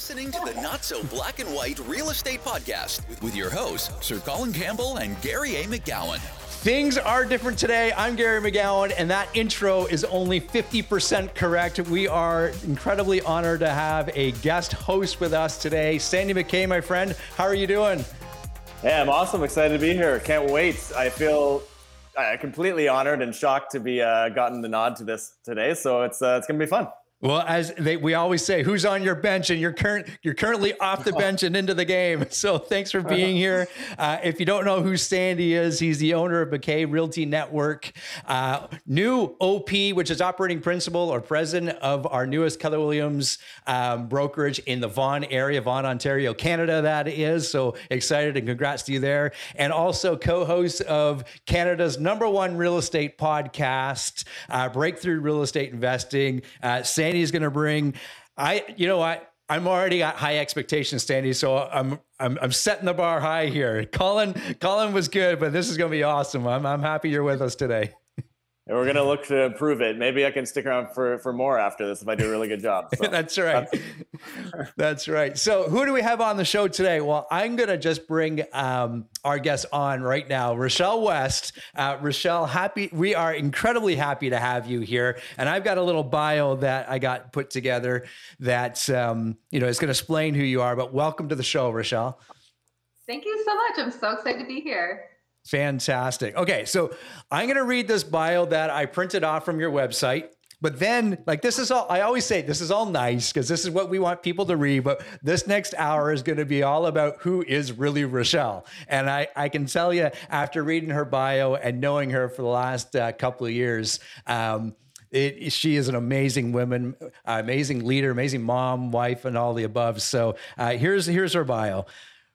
listening to the Not So Black and White Real Estate Podcast with, with your hosts, Sir Colin Campbell and Gary A. McGowan. Things are different today. I'm Gary McGowan, and that intro is only 50% correct. We are incredibly honored to have a guest host with us today. Sandy McKay, my friend. How are you doing? Hey, I'm awesome. Excited to be here. Can't wait. I feel uh, completely honored and shocked to be uh, gotten the nod to this today. So it's uh, it's gonna be fun. Well, as they, we always say, who's on your bench, and you're current you're currently off the bench and into the game. So thanks for being here. Uh, if you don't know who Sandy is, he's the owner of McKay Realty Network, uh, new OP, which is operating principal or president of our newest Keller Williams um, brokerage in the Vaughan area, Vaughan, Ontario, Canada. That is so excited and congrats to you there, and also co-host of Canada's number one real estate podcast, uh, Breakthrough Real Estate Investing. Uh, Sandy's going to bring. I, you know what? I'm already got high expectations, Sandy. So I'm I'm I'm setting the bar high here. Colin Colin was good, but this is going to be awesome. I'm I'm happy you're with us today. And we're gonna look to improve it. Maybe I can stick around for for more after this if I do a really good job. So. that's right. That's-, that's right. So who do we have on the show today? Well, I'm gonna just bring um, our guest on right now, Richelle West. Uh, Richelle, happy. We are incredibly happy to have you here, and I've got a little bio that I got put together that um, you know is gonna explain who you are. But welcome to the show, Richelle. Thank you so much. I'm so excited to be here. Fantastic. Okay, so I'm going to read this bio that I printed off from your website. But then, like, this is all, I always say this is all nice because this is what we want people to read. But this next hour is going to be all about who is really Richelle. And I, I can tell you, after reading her bio and knowing her for the last uh, couple of years, um, it, she is an amazing woman, amazing leader, amazing mom, wife, and all the above. So uh, here's here's her bio.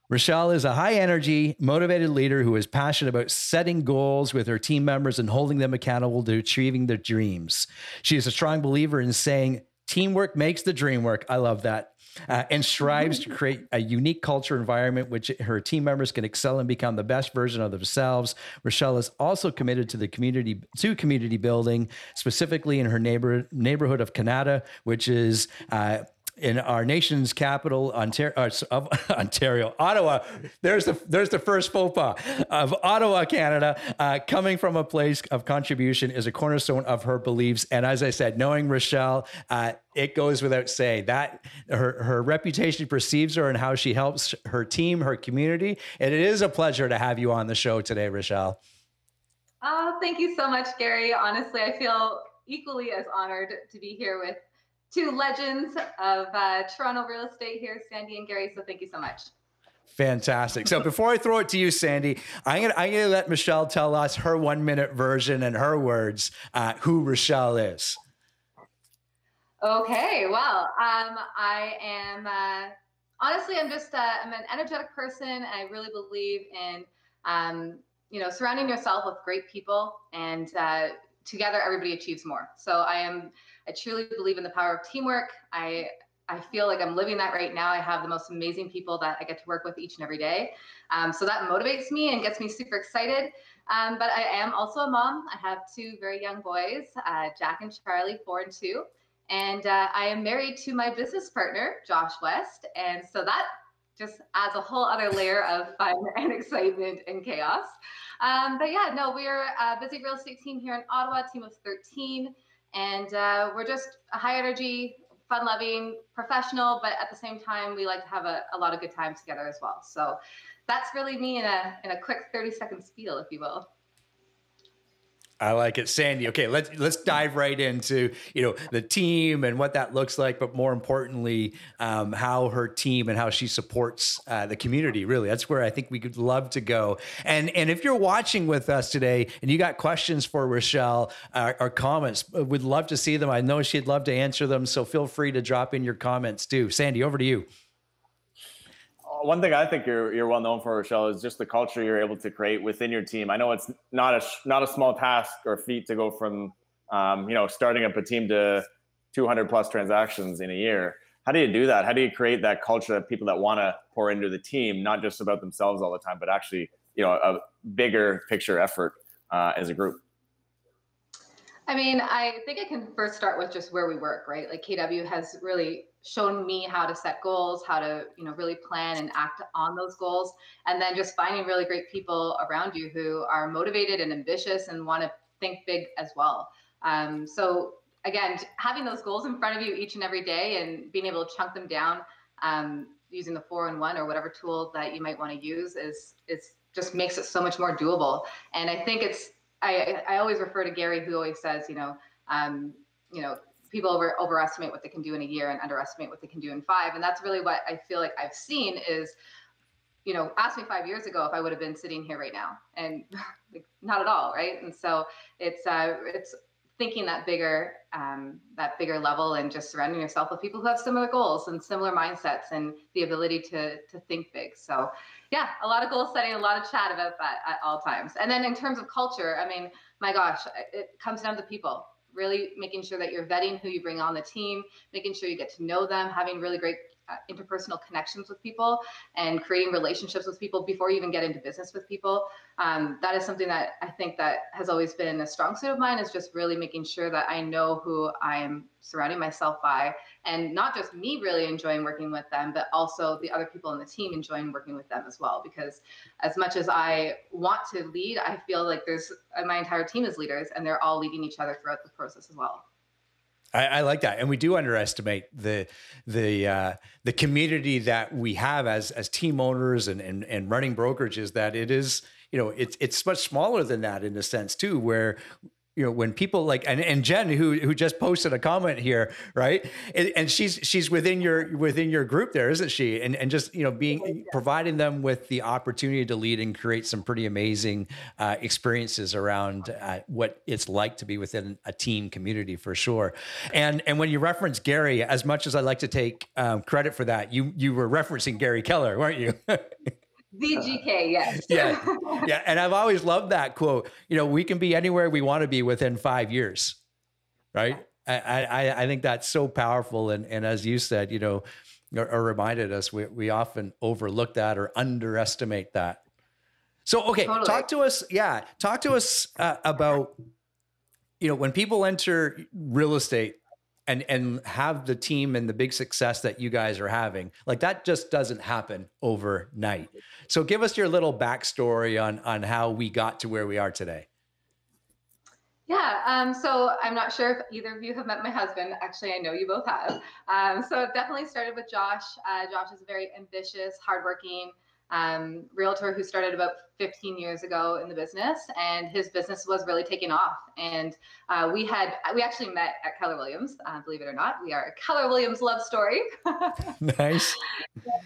Richelle is a high energy, motivated leader who is passionate about setting goals with her team members and holding them accountable to achieving their dreams. She is a strong believer in saying, teamwork makes the dream work. I love that. Uh, and strives to create a unique culture environment which her team members can excel and become the best version of themselves. Richelle is also committed to the community to community building, specifically in her neighbor neighborhood of Kanata, which is uh, in our nation's capital, Ontario, uh, Ontario, Ottawa. There's the there's the first faux pas of Ottawa, Canada. Uh, coming from a place of contribution is a cornerstone of her beliefs. And as I said, knowing Richelle, uh, it goes without saying that her her reputation perceives her and how she helps her team, her community. And it is a pleasure to have you on the show today, Richelle. Oh, thank you so much, Gary. Honestly, I feel equally as honored to be here with two legends of uh, Toronto real estate here, Sandy and Gary. So thank you so much. Fantastic. So before I throw it to you, Sandy, I'm gonna I'm gonna let Richelle tell us her one minute version and her words uh, who Richelle is. Okay. Well, um, I am uh, honestly I'm just uh, I'm an energetic person. And I really believe in um, you know surrounding yourself with great people, and uh, together everybody achieves more. So I am I truly believe in the power of teamwork. I I feel like I'm living that right now. I have the most amazing people that I get to work with each and every day. Um, so that motivates me and gets me super excited. Um, but I am also a mom. I have two very young boys, uh, Jack and Charlie, four and two. And uh, I am married to my business partner, Josh West. And so that just adds a whole other layer of fun and excitement and chaos. Um, but yeah, no, we're a busy real estate team here in Ottawa, team of 13. And uh, we're just a high energy, fun loving, professional, but at the same time, we like to have a, a lot of good times together as well. So that's really me in a, in a quick 30 second spiel, if you will. I like it, Sandy. Okay, let's let's dive right into you know the team and what that looks like, but more importantly, um, how her team and how she supports uh, the community. Really, that's where I think we could love to go. And and if you're watching with us today and you got questions for Richelle uh, or comments, we'd love to see them. I know she'd love to answer them, so feel free to drop in your comments too. Sandy, over to you one thing I think you're you're well known for, Richelle, is just the culture you're able to create within your team. I know it's not a not a small task or feat to go from um, you know starting up a team to 200 plus transactions in a year. How do you do that? How do you create that culture of people that want to pour into the team, not just about themselves all the time, but actually you know a bigger picture effort uh, as a group? I mean, I think I can first start with just where we work, right? Like KW has really shown me how to set goals, how to, you know, really plan and act on those goals. And then just finding really great people around you who are motivated and ambitious and want to think big as well. Um, so again, having those goals in front of you each and every day and being able to chunk them down um, using the four and one or whatever tool that you might want to use is is just makes it so much more doable. And I think it's I I always refer to Gary who always says, you know, um, you know, people over overestimate what they can do in a year and underestimate what they can do in five. And that's really what I feel like I've seen is, you know, ask me five years ago if I would have been sitting here right now, and not at all, right? And so it's uh, it's thinking that bigger um, that bigger level and just surrounding yourself with people who have similar goals and similar mindsets and the ability to to think big so yeah a lot of goal setting a lot of chat about that at all times and then in terms of culture i mean my gosh it comes down to people really making sure that you're vetting who you bring on the team making sure you get to know them having really great uh, interpersonal connections with people and creating relationships with people before you even get into business with people. Um, that is something that i think that has always been a strong suit of mine is just really making sure that i know who i am surrounding myself by and not just me really enjoying working with them but also the other people in the team enjoying working with them as well because as much as i want to lead i feel like there's my entire team is leaders and they're all leading each other throughout the process as well I, I, like that, and we do underestimate the the uh, the community that we have as as team owners and and and running brokerages. That it is, you know, it's it's much smaller than that in a sense too, where you know when people like and, and jen who who just posted a comment here right? And, and, she's she's within your within your group there isn't she? And and just you know being providing them with the opportunity to lead and create some pretty amazing uh, experiences around uh, what it's like to be within a team community for sure. And and when you reference gary as much as i like to take um, credit for that you you were referencing gary keller weren't you VGK, yes. yeah. Yeah. And I've always loved that quote. You know, we can be anywhere we want to be within five years. Right. I, I, I think that's so powerful. And, and as you said, you know, or, or reminded us, we, we often overlook that or underestimate that. So, okay, totally. talk to us. Yeah. Talk to us uh, about, you know, when people enter real estate, and and have the team and the big success that you guys are having like that just doesn't happen overnight so give us your little backstory on on how we got to where we are today yeah, um, so I'm not sure if either of you have met my husband. Actually, I know you both have. Um, so it definitely started with Josh. Uh, Josh is a very ambitious, hardworking, um, realtor who started about 15 years ago in the business, and his business was really taking off. And uh, we had we actually met at Keller Williams, uh, believe it or not. We are a Keller Williams love story. nice.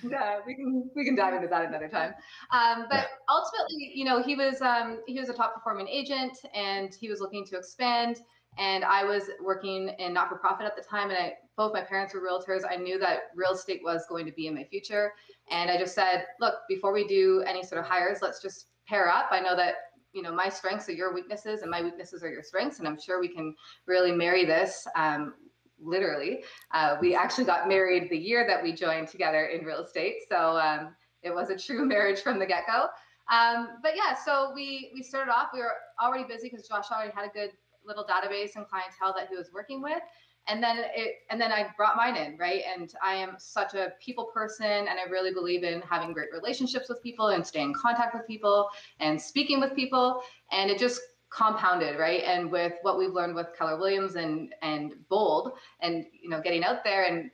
and, uh, we can we can dive into that another time. Um, but yeah. ultimately, you know, he was um, he was a top performing agent, and he was looking to expand. And I was working in not for profit at the time, and I, both my parents were realtors. I knew that real estate was going to be in my future. And I just said, look, before we do any sort of hires, let's just pair up. I know that you know my strengths are your weaknesses and my weaknesses are your strengths and i'm sure we can really marry this um, literally uh, we actually got married the year that we joined together in real estate so um, it was a true marriage from the get-go um, but yeah so we we started off we were already busy because josh already had a good little database and clientele that he was working with. And then it and then i brought mine in right? And i am such a people person and i really believe in having great relationships with people and staying in contact with people and speaking with people. And it just compounded right? And with what we've learned with keller williams and and bold and you know getting out there and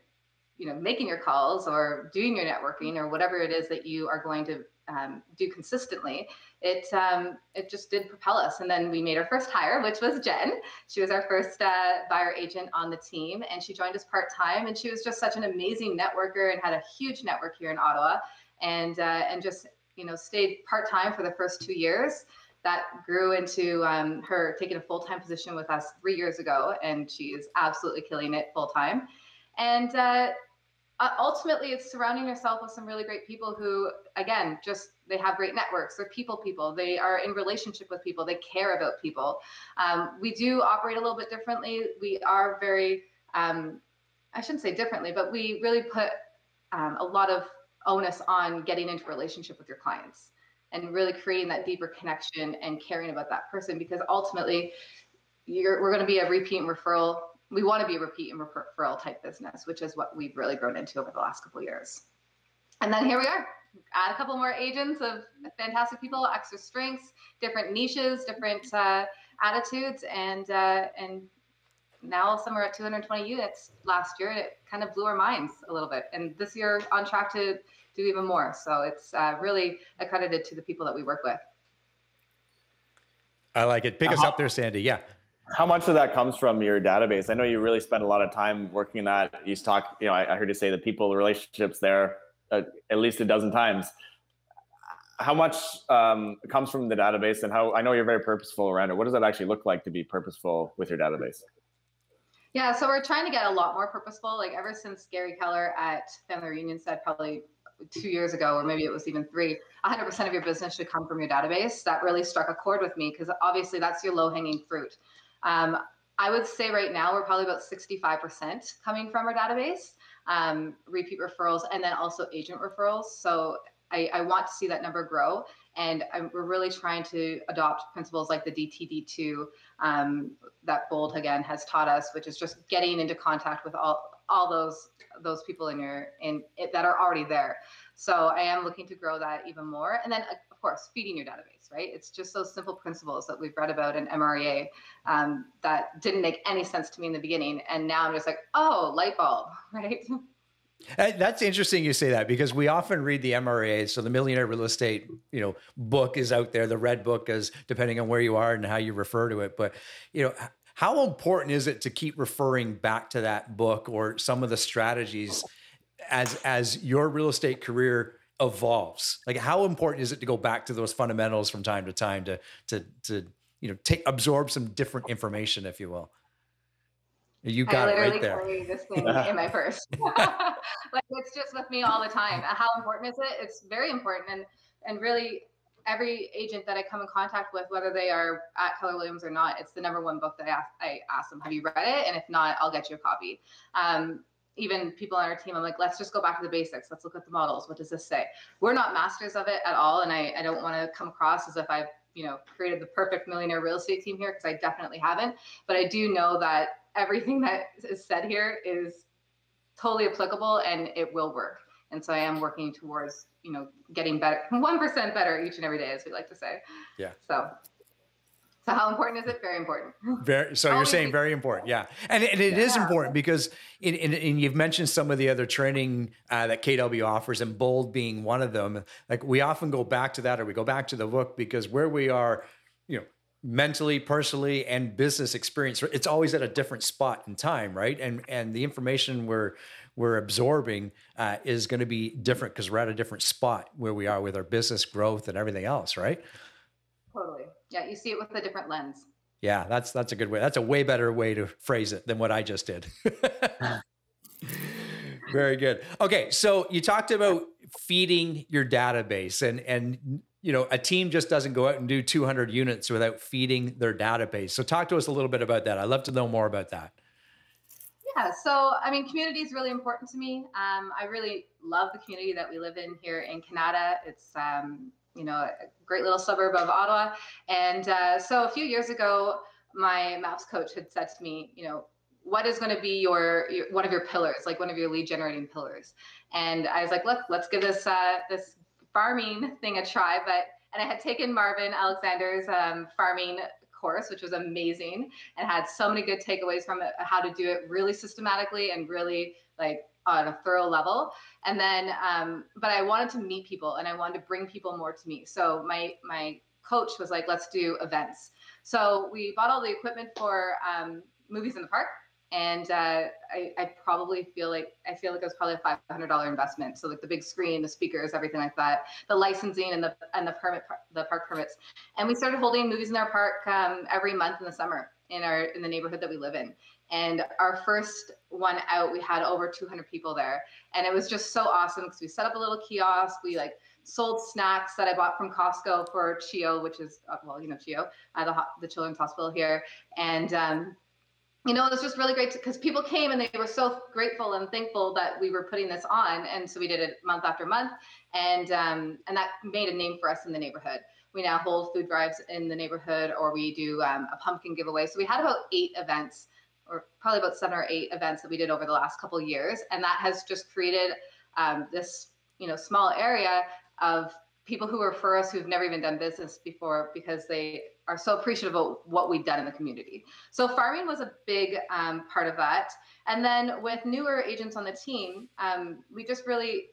you know making your calls or doing your networking or whatever it is that you are going to um, do consistently, it um, it just did propel us. And then we made our first hire, which was Jen. She was our first uh, buyer agent on the team, and she joined us part time. And she was just such an amazing networker and had a huge network here in Ottawa, and uh, and just you know stayed part time for the first two years. That grew into um, her taking a full time position with us three years ago, and she is absolutely killing it full time. And uh, uh, ultimately it's surrounding yourself with some really great people who again just they have great networks. They're people people. They are in relationship with people. They care about people. Um, we do operate a little bit differently. We are very um, i shouldn't say differently but we really put um, a lot of onus on getting into relationship with your clients and really creating that deeper connection and caring about that person because ultimately we're going to be a repeat referral we want to be a repeat and referral type business, which is what we've really grown into over the last couple of years. And then here we are, add a couple more agents of fantastic people, extra strengths, different niches, different uh, attitudes, and uh, and now somewhere at 220 units last year. It kind of blew our minds a little bit, and this year on track to do even more. So it's uh, really accredited to the people that we work with. I like it. Pick us up there, Sandy. Yeah. How much of that comes from your database? I know you really spend a lot of time working in that. You talk, you know, I, I heard you say the people, the relationships there uh, at least a dozen times. How much um, comes from the database, and how I know you're very purposeful around it. What does that actually look like to be purposeful with your database? Yeah, so we're trying to get a lot more purposeful. Like ever since Gary Keller at Family Reunion said, probably two years ago, or maybe it was even three, 100% of your business should come from your database. That really struck a chord with me because obviously that's your low hanging fruit. Um, I would say right now we're probably about 65% coming from our database, um, repeat referrals, and then also agent referrals. So I, I want to see that number grow. And I'm, we're really trying to adopt principles like the DTD2 um, that Bold again has taught us, which is just getting into contact with all all those those people in your in it, that are already there. So I am looking to grow that even more. And then course feeding your database, right? It's just those simple principles that we've read about in MREA um, that didn't make any sense to me in the beginning, and now I'm just like, oh, light bulb, right? That's interesting you say that because we often read the MREA. So the Millionaire Real Estate, you know, book is out there. The red book is depending on where you are and how you refer to it. But you know, how important is it to keep referring back to that book or some of the strategies as as your real estate career evolves? Like how important is it to go back to those fundamentals from time to time to to to you know take absorb some different information, if you will? You got it right there. carry this thing in my purse. like it's just with me all the time. How important is it? It's very important, and and really every agent that I come in contact with, whether they are at Keller Williams or not, it's the number one book that I ask, I ask them, have you read it? And if not, I'll get you a copy. Um, even people on our team, I'm like, let's just go back to the basics. Let's look at the models. What does this say? We're not masters of it at all. And I, I don't want to come across as if I've, you know, created the perfect millionaire real estate team here because I definitely haven't. But I do know that everything that is said here is totally applicable and it will work. And so I am working towards, you know, getting better, 1% better each and every day, as we like to say. Yeah. So, so how important is it? Very important. Very. So you're saying very important. Yeah. And, and it yeah. is important because, in, in, and you've mentioned some of the other training uh, that KW offers and bold being one of them. Like we often go back to that or we go back to the book because where we are, you know, mentally personally and business experience it's always at a different spot in time right and and the information we're we're absorbing uh, is going to be different because we're at a different spot where we are with our business growth and everything else, right? Totally. Yeah, you see it with a different lens. Yeah, that's that's a good way. That's a way better way to phrase it than what I just did. Very good. Okay, so you talked about feeding your database and and you know, a team just doesn't go out and do 200 units without feeding their database. So talk to us a little bit about that. I'd love to know more about that. Yeah, so I mean, community is really important to me. Um, I really love the community that we live in here in Kanata. It's um, you know a great little suburb of Ottawa, and uh, so a few years ago, my MAPS coach had said to me, you know, what is going to be your, your, one of your pillars, like one of your lead generating pillars? And I was like, look, let's give this uh, this farming thing a try. But and I had taken Marvin Alexander's um, farming course, which was amazing and had so many good takeaways from it, how to do it really systematically and really like on a thorough level. And then, um, but I wanted to meet people and I wanted to bring people more to me. So my my coach was like, let's do events. So we bought all the equipment for um, movies in the park and uh, I, I, probably feel like I feel like it was probably a five hundred dollar investment. So like the big screen, the speakers, everything like that, the licensing and the and the permit, the park permits, and we started holding movies in our park um, every month in the summer in our in the neighborhood that we live in. And our first one out, we had over 200 people there, and it was just so awesome because we set up a little kiosk. We like sold snacks that I bought from Costco for CHEO, which is uh, well, you know CHEO, uh, the the children's hospital here, and um, you know, it was just really great because people came and they were so grateful and thankful that we were putting this on, and so we did it month after month, and um, and that made a name for us in the neighborhood. We now hold food drives in the neighborhood, or we do um, a pumpkin giveaway. So we had about eight events or probably about seven or eight events that we did over the last couple years, and that has just created um, this you know small area of people who refer us who've never even done business before because they are so appreciative of what we've done in the community. So farming was a big um, part of that. And then with newer agents on the team, um, we just really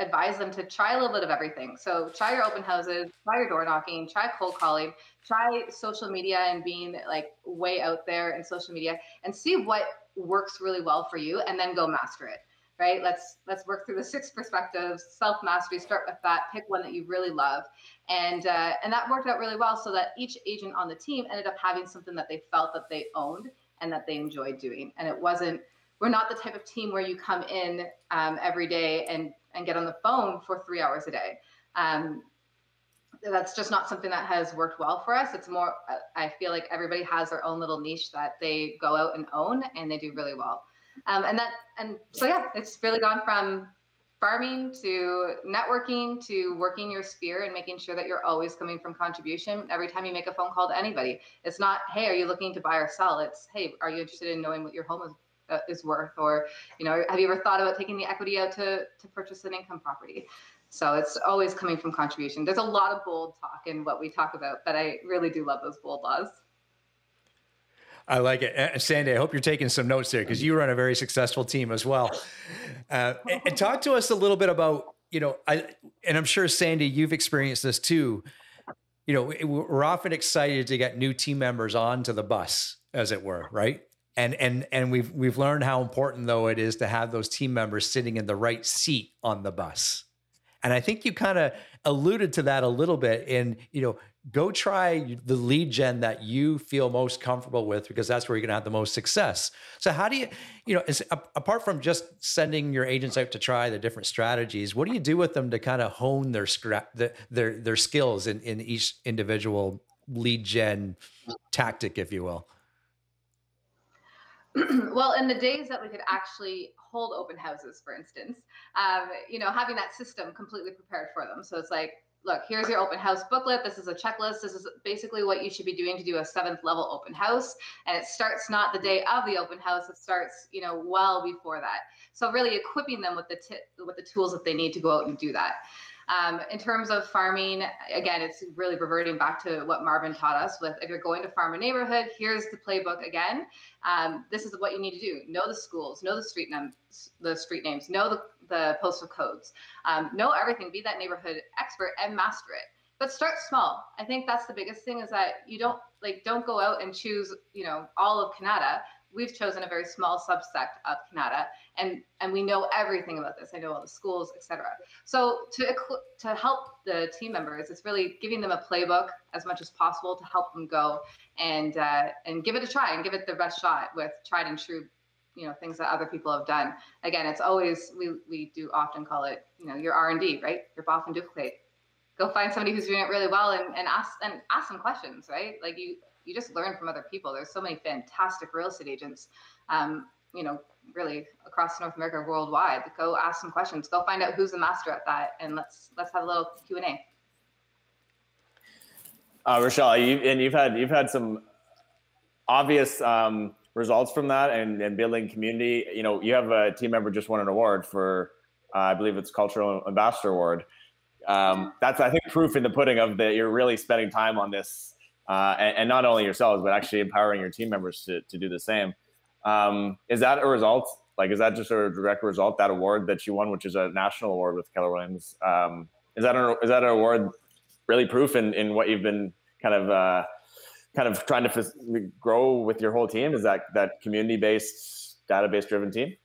advise them to try a little bit of everything. So try your open houses, try your door knocking, try cold calling, try social media and being like way out there in social media and see what works really well for you and then go master it right? Let's let's work through the six perspectives self mastery start with that pick one that you really love. And uh, and that worked out really well so that each agent on the team ended up having something that they felt that they owned and that they enjoyed doing. And it wasn't we're not the type of team where you come in um, every day and and get on the phone for three hours a day. Um, that's just not something that has worked well for us. It's more i feel like everybody has their own little niche that they go out and own and they do really well. Um, and that and so yeah it's really gone from farming to networking to working your sphere and making sure that you're always coming from contribution every time you make a phone call to anybody. It's not hey are you looking to buy or sell? It's hey are you interested in knowing what your home is, uh, is worth or you know have you ever thought about taking the equity out to to purchase an income property so it's always coming from contribution there's a lot of bold talk in what we talk about but i really do love those bold laws I like it. Sandy, I hope you're taking some notes there because you run a very successful team as well. Uh, and, and, talk to us a little bit about, you know, I, and I'm sure, Sandy, you've experienced this too. You know, we're often excited to get new team members onto the bus, as it were, right? And and and we've we've learned how important though it is to have those team members sitting in the right seat on the bus. And I think you kind of alluded to that a little bit in, you know, go try the lead gen that you feel most comfortable with because that's where you're going to have the most success. So how do you, you know, is, apart from just sending your agents out to try the different strategies, what do you do with them to kind of hone their scrap, the, their their skills in in each individual lead gen tactic, if you will? well, in the days that we could actually hold open houses, for instance, um, you know, having that system completely prepared for them. So it's like, look, here's your open house booklet. This is a checklist. This is basically what you should be doing to do a seventh level open house. And it starts not the day of the open house. It starts, you know, well before that. So really equipping them with the t- with the tools that they need to go out and do that. Um, in terms of farming, again, it's really reverting back to what Marvin taught us with if you're going to farm a neighborhood, here's the playbook again. Um, this is what you need to do. Know the schools, know the street names, the street names, know the, the postal codes, um, know everything, be that neighborhood expert and master it. But start small. I think that's the biggest thing is that you don't like don't go out and choose, you know, all of Kanata we've chosen a very small subsect of Kanata, and and we know everything about this. I know all the schools, etc. So to to help the team members, it's really giving them a playbook as much as possible to help them go and uh, and give it a try and give it the best shot with tried and true you know things that other people have done again it's always we we do often call it you know your r&d right your buff and duplicate go find somebody who's doing it really well and, and ask and ask some questions right like you you just learn from other people. There's so many fantastic real estate agents, um, you know, really across North America, worldwide. Go ask some questions. Go find out who's the master at that, and let's let's have a little Q and A. Uh, Richelle, you, and you've had you've had some obvious um, results from that, and, and building community. You know, you have a team member just won an award for, uh, I believe it's Cultural Ambassador Award. Um, that's I think proof in the pudding of that you're really spending time on this uh, and, and, not only yourselves, but actually empowering your team members to, to do the same. Um, is that a result? Like, is that just a direct result? That award that you won, which is a national award with Keller Williams, um, is that a, is that an award really proof in, in what you've been kind of uh, kind of trying to f- grow with your whole team? Is that that community based, database driven team?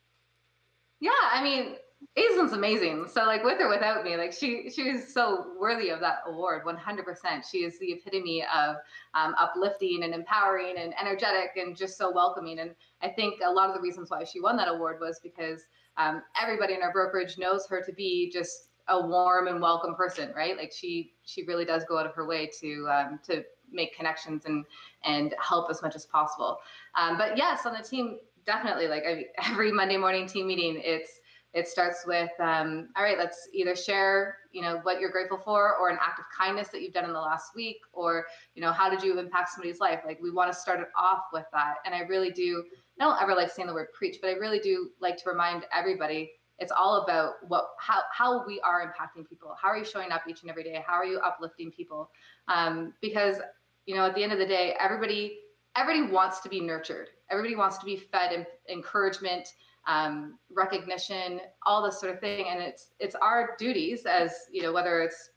Yeah, I mean, Aislinn's amazing. So like with or without me, like she she is so worthy of that award, 100%. She is the epitome of um, uplifting and empowering and energetic and just so welcoming. And I think a lot of the reasons why she won that award was because um, everybody in our brokerage knows her to be just a warm and welcome person, right? Like she she really does go out of her way to um, to make connections and and help as much as possible. Um, but yes, on the team, definitely like every Monday morning team meeting, it's it starts with um, all right let's either share you know what you're grateful for or an act of kindness that you've done in the last week or you know how did you impact somebody's life like we want to start it off with that and i really do I don't ever like saying the word preach, but I really do like to remind everybody it's all about what how how we are impacting people. How are you showing up each and every day? How are you uplifting people? Um, because you know, at the end of the day, everybody everybody wants to be nurtured. Everybody wants to be fed encouragement, um, recognition, all this sort of thing. And it's it's our duties as you know, whether it's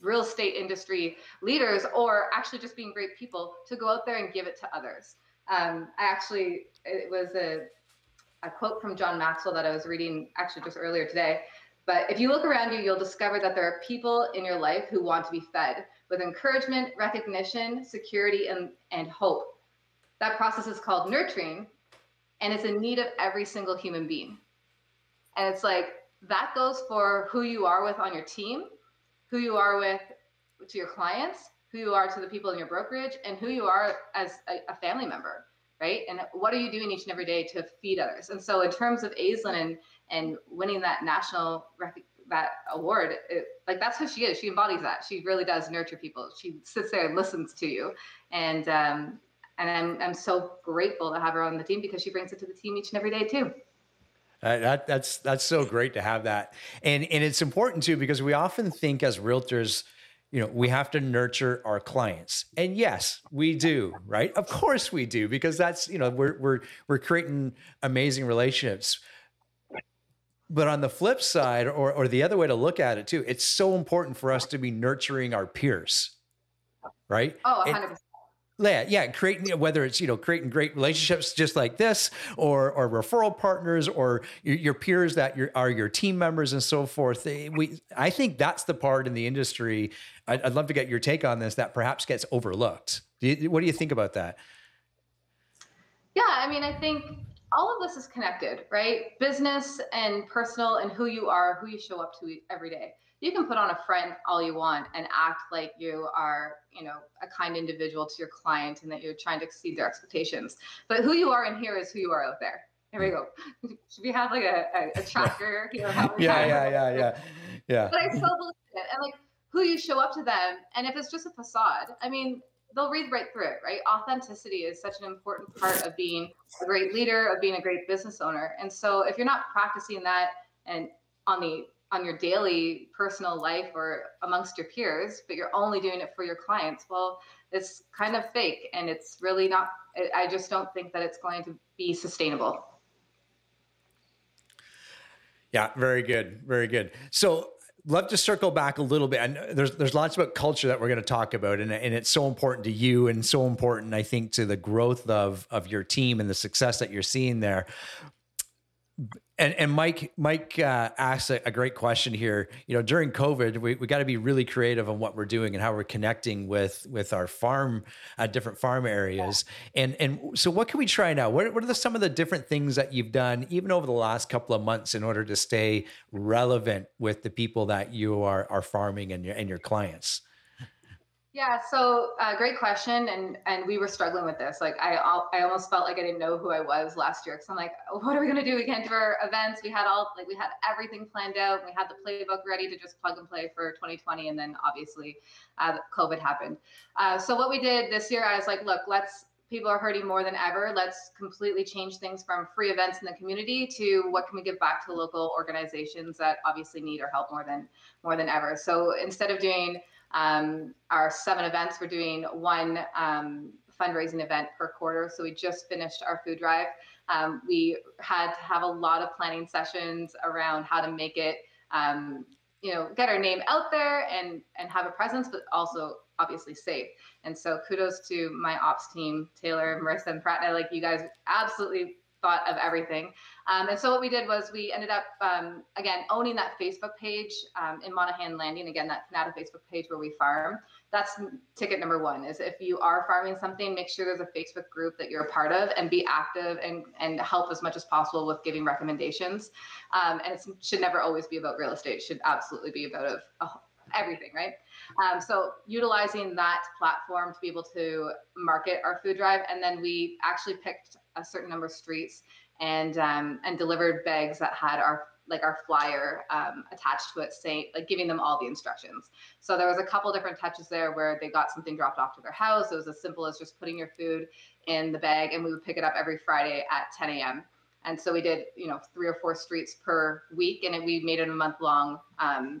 real estate industry leaders or actually just being great people to go out there and give it to others. Um, I actually it was a a quote from John Maxwell that I was reading actually just earlier today. But if you look around you, you'll discover that there are people in your life who want to be fed with encouragement, recognition, security, and, and hope. That process is called nurturing, and it's in need of every single human being. And it's like that goes for who you are with on your team, who you are with to your clients, who you are to the people in your brokerage, and who you are as a, a family member, right? And what are you doing each and every day to feed others? And so, in terms of Aislinn and and winning that national rec- that award, it, like that's who she is. She embodies that. She really does nurture people. She sits there and listens to you, and um, and I'm I'm so grateful to have her on the team because she brings it to the team each and every day too. Uh, that that's that's so great to have that, and and it's important too because we often think as realtors, you know, we have to nurture our clients, and yes, we do, right? Of course we do because that's you know we're we're we're creating amazing relationships. But on the flip side, or or the other way to look at it too, it's so important for us to be nurturing our peers, right? Oh, 100 percent yeah, yeah, creating whether it's you know creating great relationships just like this, or or referral partners, or your, your peers that are your team members and so forth. Eh, we, I think that's the part in the industry. I'd, I'd love to get your take on this that perhaps gets overlooked. Do you, what do you think about that? Yeah, I mean, I think all of this is connected, right? Business and personal, and who you are, who you show up to every day you can put on a front all you want and act like you are, you know, a kind individual to your client and that you're trying to exceed their expectations. But who you are in here is who you are out there. Here we go. Should we have like a, a, a tracker? You know, yeah, yeah, yeah, yeah, yeah. But I still believe it. And like who you show up to them, and if it's just a facade, I mean, they'll read right through it, right? Authenticity is such an important part of being a great leader, of being a great business owner. And so if you're not practicing that and on the on your daily personal life or amongst your peers, but you're only doing it for your clients, well, it's kind of fake and it's really not, I just don't think that it's going to be sustainable. Yeah, very good. Very good. So, love to circle back a little bit. And there's there's lots about culture that we're going to talk about, and, and it's so important to you, and so important, I think, to the growth of of your team and the success that you're seeing there. And and Mike Mike uh, asked a, a, great question here. You know, during COVID, we, we got to be really creative on what we're doing and how we're connecting with with our farm, uh, different farm areas. And and so, what can we try now? What what are the, some of the different things that you've done, even over the last couple of months, in order to stay relevant with the people that you are are farming and your and your clients? Yeah, so uh, great question, and and we were struggling with this. Like I, I almost felt like I didn't know who I was last year because I'm like, what are we gonna do? We can't do our events. We had all like we had everything planned out. We had the playbook ready to just plug and play for 2020, and then obviously, uh, COVID happened. Uh, so what we did this year, I was like, look, let's. People are hurting more than ever. Let's completely change things from free events in the community to what can we give back to local organizations that obviously need our help more than more than ever. So instead of doing um, our seven events, we're doing one um, fundraising event per quarter. So we just finished our food drive. Um, we had to have a lot of planning sessions around how to make it, um, you know, get our name out there and and have a presence, but also obviously safe. And so kudos to my ops team, Taylor, Marissa, and Pratt. Like you guys absolutely thought of everything. Um, and so what we did was we ended up, um, again, owning that Facebook page um, in Monahan Landing, again, that Kanata Facebook page where we farm. That's ticket number one is if you are farming something, make sure there's a Facebook group that you're a part of and be active and, and help as much as possible with giving recommendations. Um, and it should never always be about real estate. It should absolutely be about a, a everything, right? Um, so utilizing that platform to be able to market our food drive, and then we actually picked a certain number of streets and um, and delivered bags that had our like our flyer um, attached to it saying like giving them all the instructions. So there was a couple different touches there where they got something dropped off to their house. It was as simple as just putting your food in the bag and we would pick it up every friday at 10 a.m and so we did you know three or four streets per week and we made it a month long um,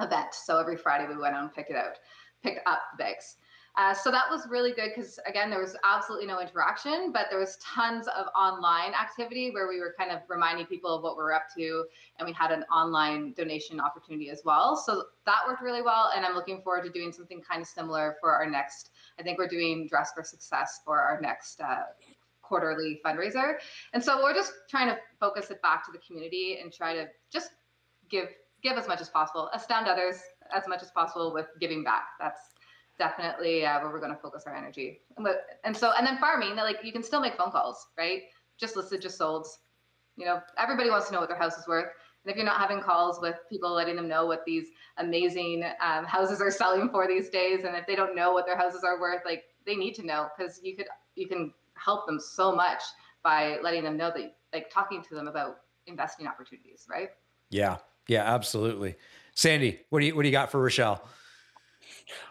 event so every friday we went out and picked it out picked up the bags uh, so that was really good because again, there was absolutely no interaction, but there was tons of online activity where we were kind of reminding people of what we're up to, and we had an online donation opportunity as well. So that worked really well, and I'm looking forward to doing something kind of similar for our next. I think we're doing Dress for Success for our next. Uh, quarterly fundraiser and so we're just trying to focus it back to the community and try to just give give as much as possible astound others as much as possible with giving back that's definitely uh, where we're going to focus our energy. And, and so, and then farming, like you can still make phone calls, right? Just listed, just sold. You know, everybody wants to know what their house is worth. And if you're not having calls with people letting them know what these amazing um, houses are selling for these days, and if they don't know what their houses are worth, like they need to know because you could you can help them so much by letting them know that like talking to them about investing opportunities, right? Yeah, yeah, absolutely. Sandy, what do you what do you got for Richelle?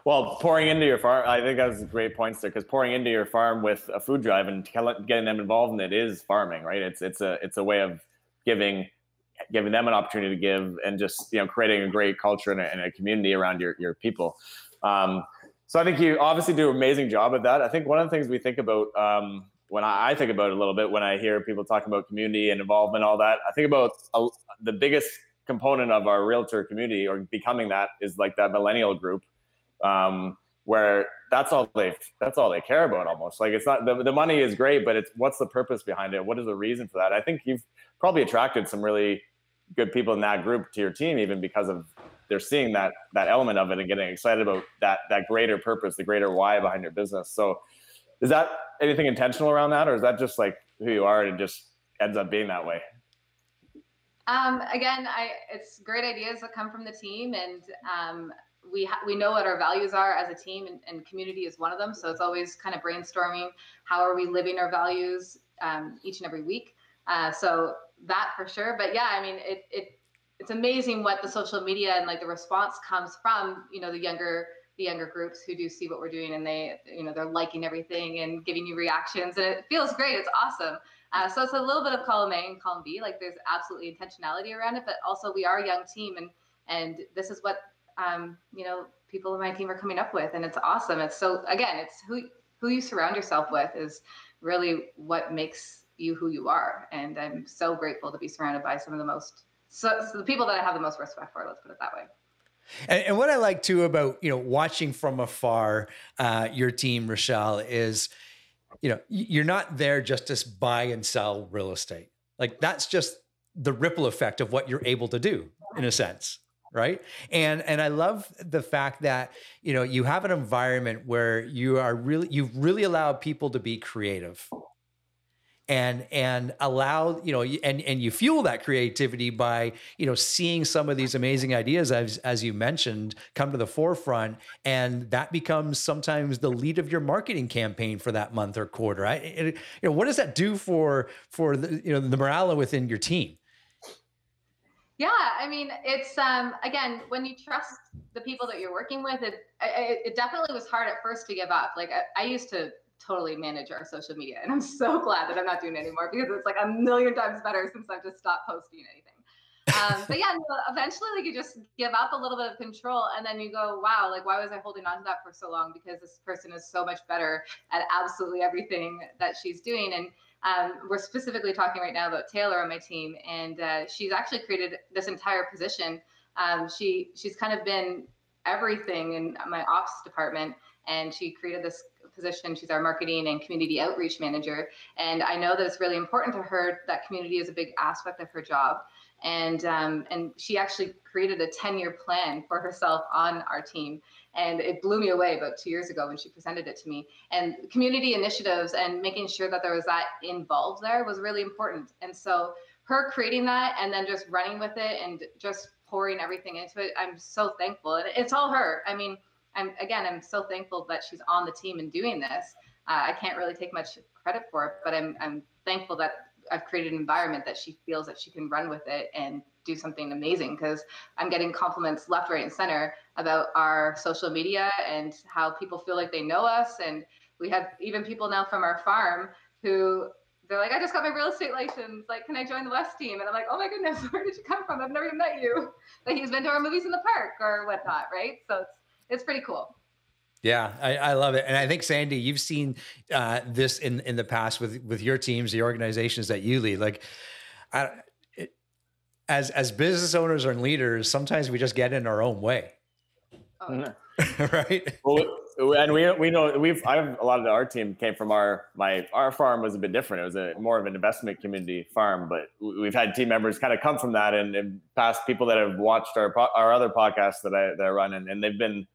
Well, pouring into your farm, I think that's a great points there because pouring into your farm with a food drive and getting them involved in it is farming, right? It's it's a it's a way of giving giving them an opportunity to give and just you know creating a great culture and a, and a community around your your people. Um, so I think you obviously do an amazing job at that. I think one of the things we think about um, when I, I, think about it a little bit when I hear people talk about community and involvement, and all that, I think about the biggest component of our realtor community or becoming that is like that millennial group um, where that's all they that's all they care about almost. Like it's not the, the money is great but it's what's the purpose behind it? What is the reason for that? I think you've probably attracted some really good people in that group to your team even because of they're seeing that that element of it and getting excited about that that greater purpose the greater why behind your business. So is that anything intentional around that or is that just like who you are and it just ends up being that way um, again, I, it's great ideas that come from the team, and um, we ha- we know what our values are as a team and, and, community is one of them. So it's always kind of brainstorming how are we living our values um, each and every week? Uh, so that for sure. But yeah i mean it, it it's amazing what the social media and like the response comes from you know the younger the younger groups who do see what we're doing and they you know they're liking everything and giving you reactions and it feels great. It's awesome uh, so it's a little bit of column a and column b like there's absolutely intentionality around it but also we are a young team and and this is what um, you know, people in my team are coming up with, and it's awesome. It's so again, it's who who you surround yourself with is really what makes you who you are. And I'm so grateful to be surrounded by some of the most so, so the people that I have the most respect for. Let's put it that way. And, and what I like too about you know watching from afar uh, your team, Richelle, is you know you're not there just to buy and sell real estate. Like that's just the ripple effect of what you're able to do in a sense right and and i love the fact that you know you have an environment where you are really you've really allowed people to be creative and and allow you know and and you fuel that creativity by you know seeing some of these amazing ideas as as you mentioned come to the forefront. And that becomes sometimes the lead of your marketing campaign for that month or quarter. I, it, you know what does that do for for the you know the morale within your team? Yeah, I mean, it's um, again when you trust the people that you're working with, it it, it definitely was hard at first to give up. Like I, I, used to totally manage our social media, and I'm so glad that I'm not doing it anymore because it's like a million times better since I've just stopped posting anything. Um, but yeah, eventually, like you just give up a little bit of control, and then you go, "Wow, like why was I holding on to that for so long?" Because this person is so much better at absolutely everything that she's doing, and um, we're specifically talking right now about Taylor on my team, and uh, she's actually created this entire position. Um, she she's kind of been everything in my ops department, and she created this position. She's our marketing and community outreach manager, and I know that it's really important to her that community is a big aspect of her job. And um, and she actually created a 10 year plan for herself on our team and it blew me away about two years ago when she presented it to me. And community initiatives and making sure that there was that involved there was really important. And so her creating that and then just running with it and just pouring everything into it, I'm so thankful. And it's all her. I mean, I'm again, I'm so thankful that she's on the team and doing this. Uh, I can't really take much credit for it, but I'm I'm thankful that I've created an environment that she feels that she can run with it and do something amazing because I'm getting compliments left, right, and center about our social media and how people feel like they know us. And we have even people now from our farm who they're like, I just got my real estate license. Like, can I join the West team? And I'm like, oh my goodness, where did you come from? I've never even met you. But he's been to our movies in the park or whatnot, right? So it's it's pretty cool. Yeah, I, I, love it, and I think Sandy, you've seen uh, this in in the past with with your teams, the organizations that you lead. Like, I, it, as as business owners and leaders, sometimes we just get in our own way, oh. right? Well, and we we know we've I have a lot of our team came from our my our farm was a bit different. It was a more of an investment community farm, but we've had team members kind of come from that and, and past people that have watched our our other podcasts that I that I run and, and they've been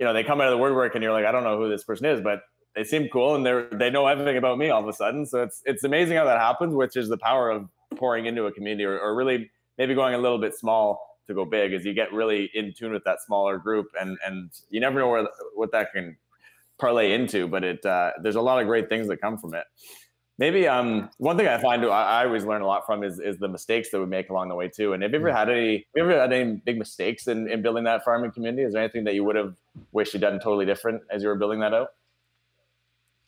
you know, they come out of the woodwork and you're like, I don't know who this person is, but they seem cool and they're they know everything about me all of a sudden. So it's it's amazing how that happens, which is the power of pouring into a community or, or really maybe going a little bit small to go big as you get really in tune with that smaller group and and you never know where what that can parlay into but it uh, there's a lot of great things that come from it maybe um one thing i find I, I, always learn a lot from is is the mistakes that we make along the way too. And have you ever had any have you ever had any big mistakes in, in building that farming community? Is there anything that you would have wished you'd done totally different as you were building that out?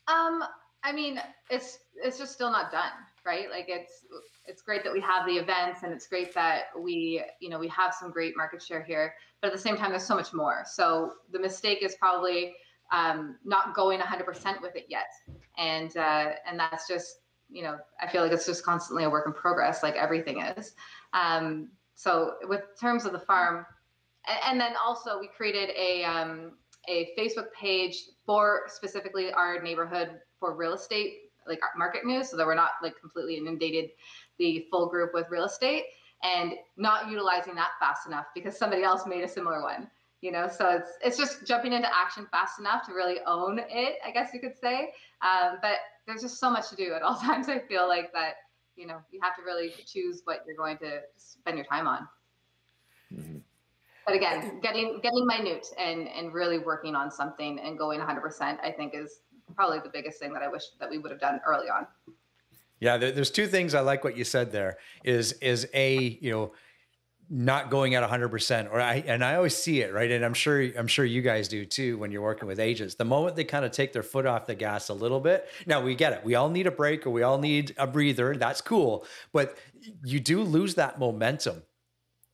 Um i mean it's it's just still not done right? Like it's it's great that we have the events and it's great that we you know we have some great market share here but at the same time there's so much more. So the mistake is probably um, not going 100% with it yet. And uh, and that's just you know i feel like it's just constantly a work in progress like everything is. Um, so with terms of the farm and, and then also we created a um, a facebook page for specifically our neighborhood for real estate like market news so that we're not like completely inundated the full group with real estate and not utilizing that fast enough because somebody else made a similar one you know so it's it's just jumping into action fast enough to really own it i guess you could say. Um, but there's just so much to do at all times i feel like that you know you have to really choose what you're going to spend your time on. Mm-hmm. but again getting getting minute and and really working on something and going 100% i think is probably the biggest thing that i wish that we would have done early on. Yeah there's two things i like what you said there is is a you know not going at 100% or I and I always see it right? And I'm sure I'm sure you guys do too when you're working with agents. The moment they kind of take their foot off the gas a little bit now we get it. We all need a break or we all need a breather that's cool. But you do lose that momentum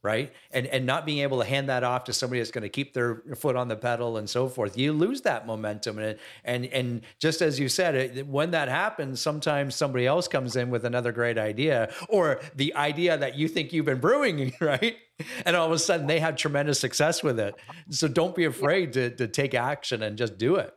right? And and not being able to hand that off to somebody that's going to keep their foot on the pedal and so forth you lose that momentum. And and and just as you said it, when that happens sometimes somebody else comes in with another great idea or the idea that you think you've been brewing right? And all of a sudden they have tremendous success with it. So don't be afraid to to take action and just do it.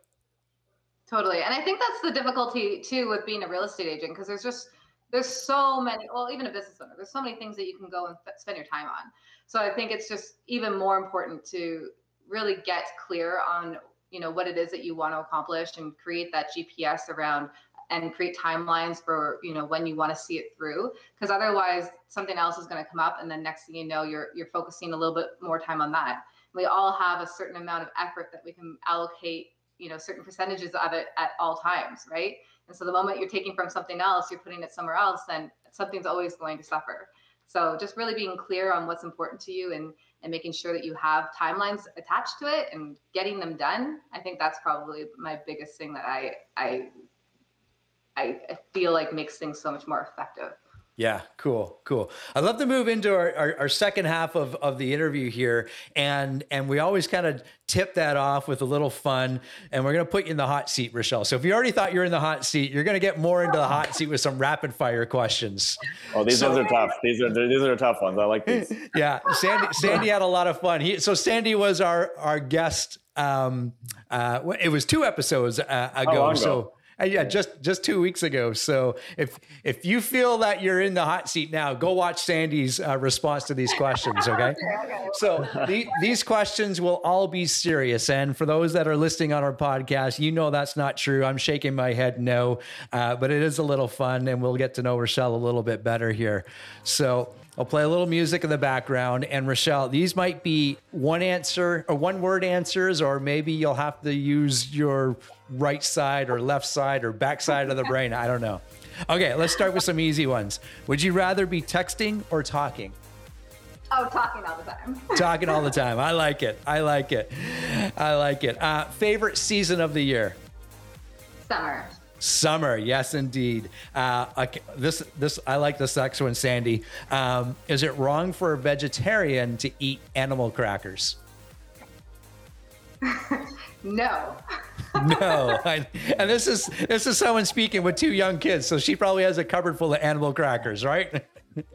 Totally. And i think that's the difficulty too with being a real estate agent because there's just there's so many well even a business owner there's so many things that you can go and spend your time on. So i think it's just even more important to really get clear on you know what it is that you want to accomplish and create that gps around and create timelines for you know when you want to see it through. Because otherwise something else is going to come up and then next thing you know you're you're focusing a little bit more time on that. We all have a certain amount of effort that we can allocate you know certain percentages of it at all times right and so the moment you're taking from something else, you're putting it somewhere else, then something's always going to suffer. So just really being clear on what's important to you and and making sure that you have timelines attached to it and getting them done. I think that's probably my biggest thing that I I I feel like makes things so much more effective. Yeah, cool, cool. I'd love to move into our, our, our, second half of, of the interview here. And and we always kind of tip that off with a little fun. And we're gonna put you in the hot seat, Richelle. So if you already thought you're in the hot seat, you're gonna get more into the hot seat with some rapid fire questions. Oh, these so, ones are tough. These are these are tough ones. I like these. Yeah, Sandy Sandy had a lot of fun. He, so Sandy was our our guest. Um, uh, it was two episodes uh, ago. So uh, yeah, just just two weeks ago. So if if you feel that you're in the hot seat now, go watch Sandy's uh, response to these questions. Okay. so the, these questions will all be serious, and for those that are listening on our podcast, you know that's not true. I'm shaking my head no, uh, but it is a little fun, and we'll get to know Richelle a little bit better here. So. I'll play a little music in the background. And Richelle, these might be one answer or one word answers, or maybe you'll have to use your right side or left side or back side of the brain. I don't know. Okay, let's start with some easy ones. Would you rather be texting or talking? Oh, talking all the time. talking all the time. I like it. I like it. I like it. Uh, favorite season of the year? Summer. Summer, yes, indeed. Uh, okay, this, this, I like this next one, Sandy. Um, is it wrong for a vegetarian to eat animal crackers? no. no, I, and this is this is someone speaking with two young kids, so she probably has a cupboard full of animal crackers, right?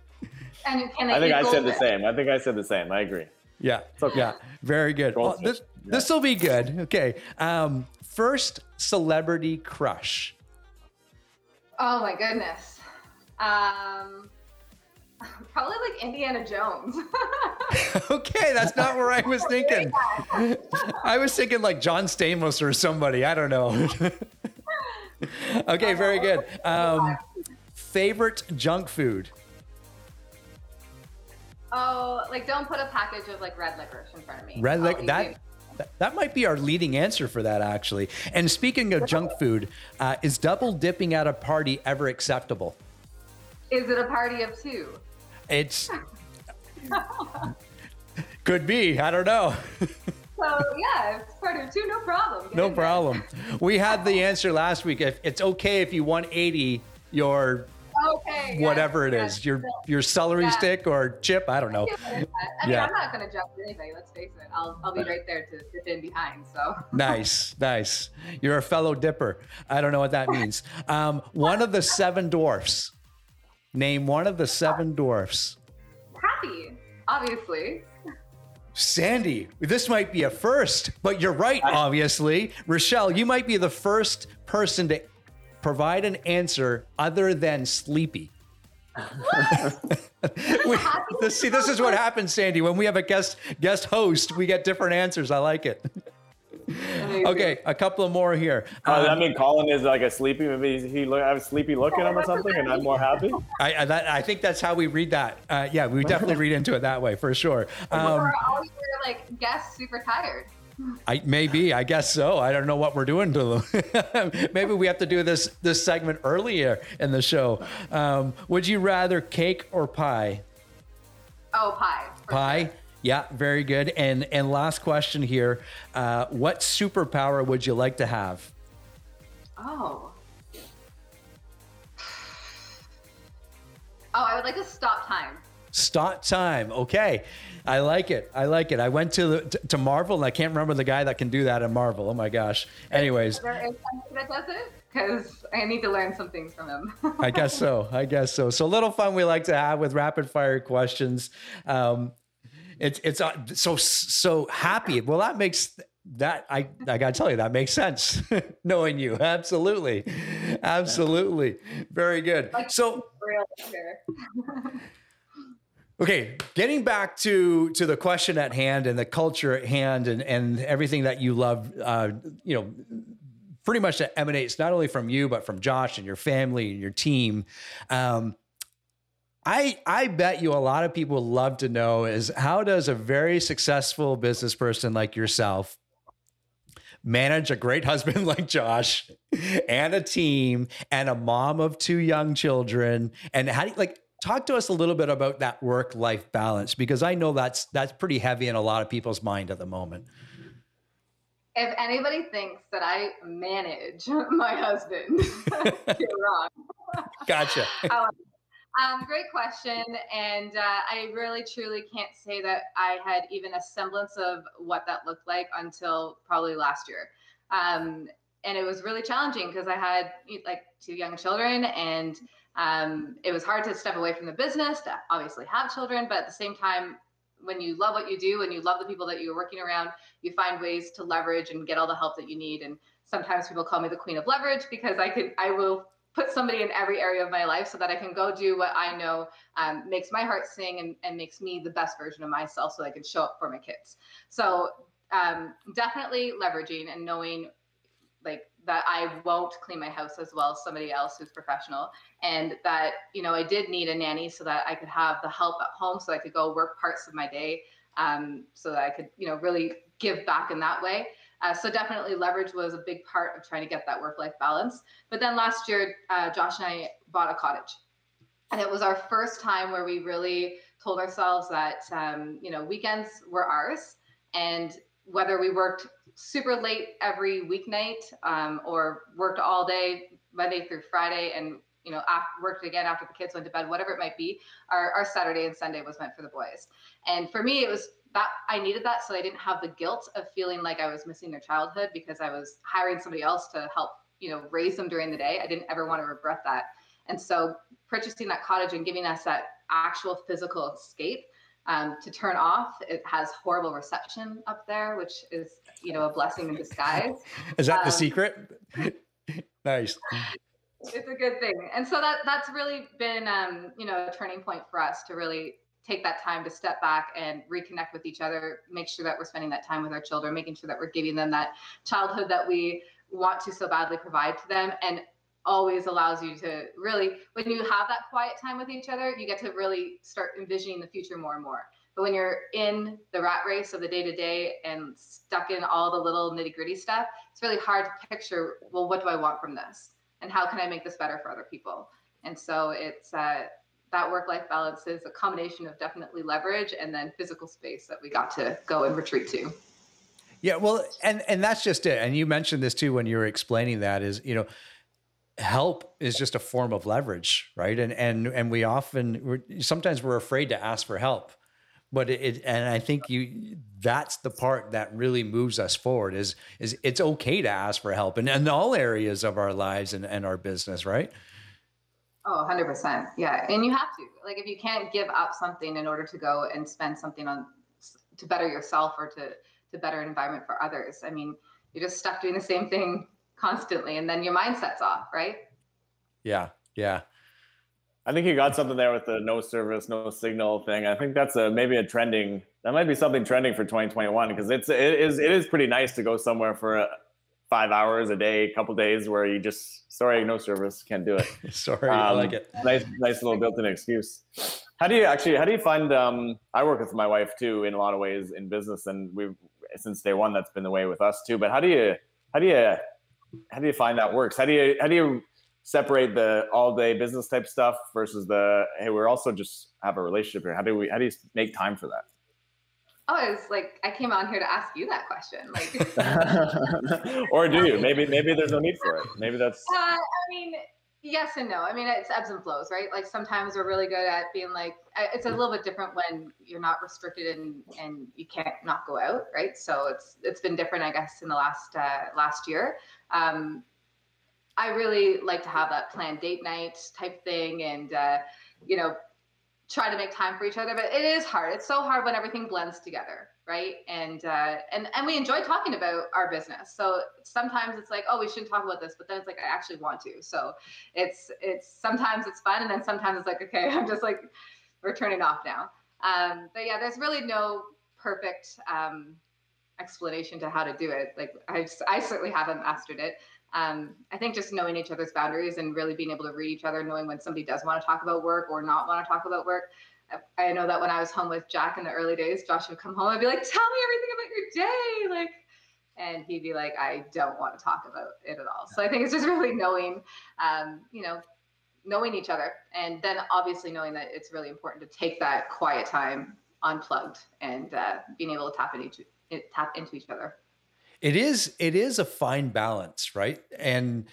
And can I think I said the same. I think I said the same. I agree. Yeah. okay. Yeah. Very good. Well, Goldfish. this this will be good. Okay. Um, first celebrity crush. Oh my goodness. Um, probably like Indiana Jones. okay, that's not where I was thinking. I was thinking like John Stamos or somebody. I don't know. okay, very good. Um, favorite junk food. oh, like don't put a package of like red licorice in front of me. Red I'll lic- eat that. That that might be our leading answer for that actually. And speaking of junk food, uh, is double dipping at a party ever acceptable? Is it a party of two? It's could be. I don't know. So yeah, it's party of two, no problem. Get No there. problem. We had the answer last week. If it's okay if you 180 your Okay. yes, whatever it yes, your your celery Yeah. stick or chip, I don't know. I mean, Yeah. I'm not gonna jump anybody. Let's face it. I'll I'll be right there to dip in behind. So Nice, nice. You're a fellow dipper. I don't know what that means. Um, one of the seven dwarfs. Name one of the seven dwarfs. happy, obviously. Sandy, this might be a first, but you're right, obviously. Richelle, you might be the first person to provide an answer other than sleepy. we, this, see, this is what happens, Sandy. When we have a guest guest host, we get different answers. I like it. Okay, a couple of more here. Oh, Um, I mean, Colin is like a sleepy. Maybe he look. I have a sleepy look at him or something, and I'm more happy. I, I, that, I think that's how we read that. Uh, yeah, we definitely read into it that way for sure. Um, or all your like guests super tired. I maybe I guess so. I don't know what we're doing to them. maybe we have to do this this segment earlier in the show. Um, would you rather cake or pie? Oh, pie. Pie. sure. Yeah, very good. And and last question here: uh, What superpower would you like to have? Oh. Oh, I would like to stop time. Stop time. Okay, I like it. I like it. I went to the, to, to Marvel and I can't remember the guy that can do that in Marvel. Oh my gosh. Anyways, There is somebody that does it because I need to learn some things from him. I guess so. I guess so. So a little fun we like to have with rapid fire questions. Um, it's it's uh, so so happy. Well, that makes that I I gotta tell you that makes sense. Knowing you, absolutely, absolutely, very good. So. Okay, getting back to to the question at hand and the culture at hand and and everything that you love, uh, you know, pretty much that emanates not only from you but from Josh and your family and your team. Um, I I bet you a lot of people love to know is how does a very successful business person like yourself manage a great husband like Josh and a team and a mom of two young children and how do you like talk to us a little bit about that work life balance because I know that's that's pretty heavy in a lot of people's mind at the moment. If anybody thinks that I manage my husband, you're wrong. Gotcha. Um, great question. And uh, I really truly can't say that I had even a semblance of what that looked like until probably last year. Um, and it was really challenging because I had like two young children and um, it was hard to step away from the business to obviously have children, but at the same time, when you love what you do and you love the people that you're working around, you find ways to leverage and get all the help that you need. And sometimes people call me the queen of leverage because I could, I will put somebody in every area of my life so that I can go do what I know um, makes my heart sing and, and makes me the best version of myself so I can show up for my kids. So um, definitely leveraging and knowing like that I won't clean my house as well as somebody else who's professional. And that, you know, I did need a nanny so that I could have the help at home so I could go work parts of my day um, so that I could, you know, really give back in that way. Uh, so definitely leverage was a big part of trying to get that work-life balance. But then last year, uh, Josh and I bought a cottage. And it was our first time where we really told ourselves that, um, you know, weekends were ours. And whether we worked super late every weeknight um, or worked all day, Monday through Friday, and you know, after, worked again after the kids went to bed, whatever it might be. Our, our Saturday and Sunday was meant for the boys. And for me, it was that I needed that so I didn't have the guilt of feeling like I was missing their childhood because I was hiring somebody else to help, you know, raise them during the day. I didn't ever want to regret that. And so purchasing that cottage and giving us that actual physical escape um, to turn off. It has horrible reception up there, which is, you know, a blessing in disguise. is that um, the secret? nice it's a good thing. And so that that's really been um, you know, a turning point for us to really take that time to step back and reconnect with each other, make sure that we're spending that time with our children, making sure that we're giving them that childhood that we want to so badly provide to them and always allows you to really when you have that quiet time with each other, you get to really start envisioning the future more and more. But when you're in the rat race of the day to day and stuck in all the little nitty gritty stuff, it's really hard to picture, well, what do I want from this? and how can I make this better for other people? And so it's uh, that work life balance is a combination of definitely leverage and then physical space that we got to go and retreat to. Yeah, well, and and that's just it. And you mentioned this too when you were explaining that is you know help is just a form of leverage right? And and and we often we're, sometimes we're afraid to ask for help but it, and i think you that's the part that really moves us forward is is it's okay to ask for help in, in all areas of our lives and, and our business right? Oh 100% yeah. And you have to like if you can't give up something in order to go and spend something on to better yourself or to to better environment for others i mean you're just stuck doing the same thing constantly and then your mindset's off right yeah yeah I think you got something there with the no service, no signal thing. I think that's a maybe a trending. That might be something trending for 2021 because it's it is it is pretty nice to go somewhere for a, five hours a day, a couple days where you just sorry no service can't do it. sorry, um, I like it. Nice nice little built-in excuse. How do you actually how do you find? Um, I work with my wife too in a lot of ways in business, and we've since day one that's been the way with us too. But how do you how do you how do you find that works? How do you how do you separate the all day business type stuff versus the hey we're also just have a relationship here. How do we how do you make time for that? Oh it's like i came on here to ask you that question like. Or do you? Maybe maybe there's no need for it. Maybe that's uh, i mean yes and no i mean it's ebbs and flows right like sometimes we're really good at being like it's a little bit different when you're not restricted and and you can't not go out right so it's it's been different i guess in the last uh, last year um, I really like to have that planned date night type thing and, uh, you know, try to make time for each other. But it is hard. It's so hard when everything blends together. Right. And, uh, and, and we enjoy talking about our business. So sometimes it's like, oh, we shouldn't talk about this, but then it's like, I actually want to. So it's, it's sometimes it's fun. And then sometimes it's like, okay, I'm just like, we're turning off now. Um, but yeah, there's really no perfect, um, explanation to how to do it. Like I, I certainly haven't mastered it um, I think just knowing each other's boundaries and really being able to read each other, knowing when somebody does want to talk about work or not want to talk about work. I, know that when I was home with Jack in the early days, Josh would come home and be like, "Tell me everything about your day," like, and he'd be like, "I don't want to talk about it at all." So I think it's just really knowing, um, you know, knowing each other, and then obviously knowing that it's really important to take that quiet time unplugged and uh, being able to tap into tap into each other. It is it is a fine balance, right? And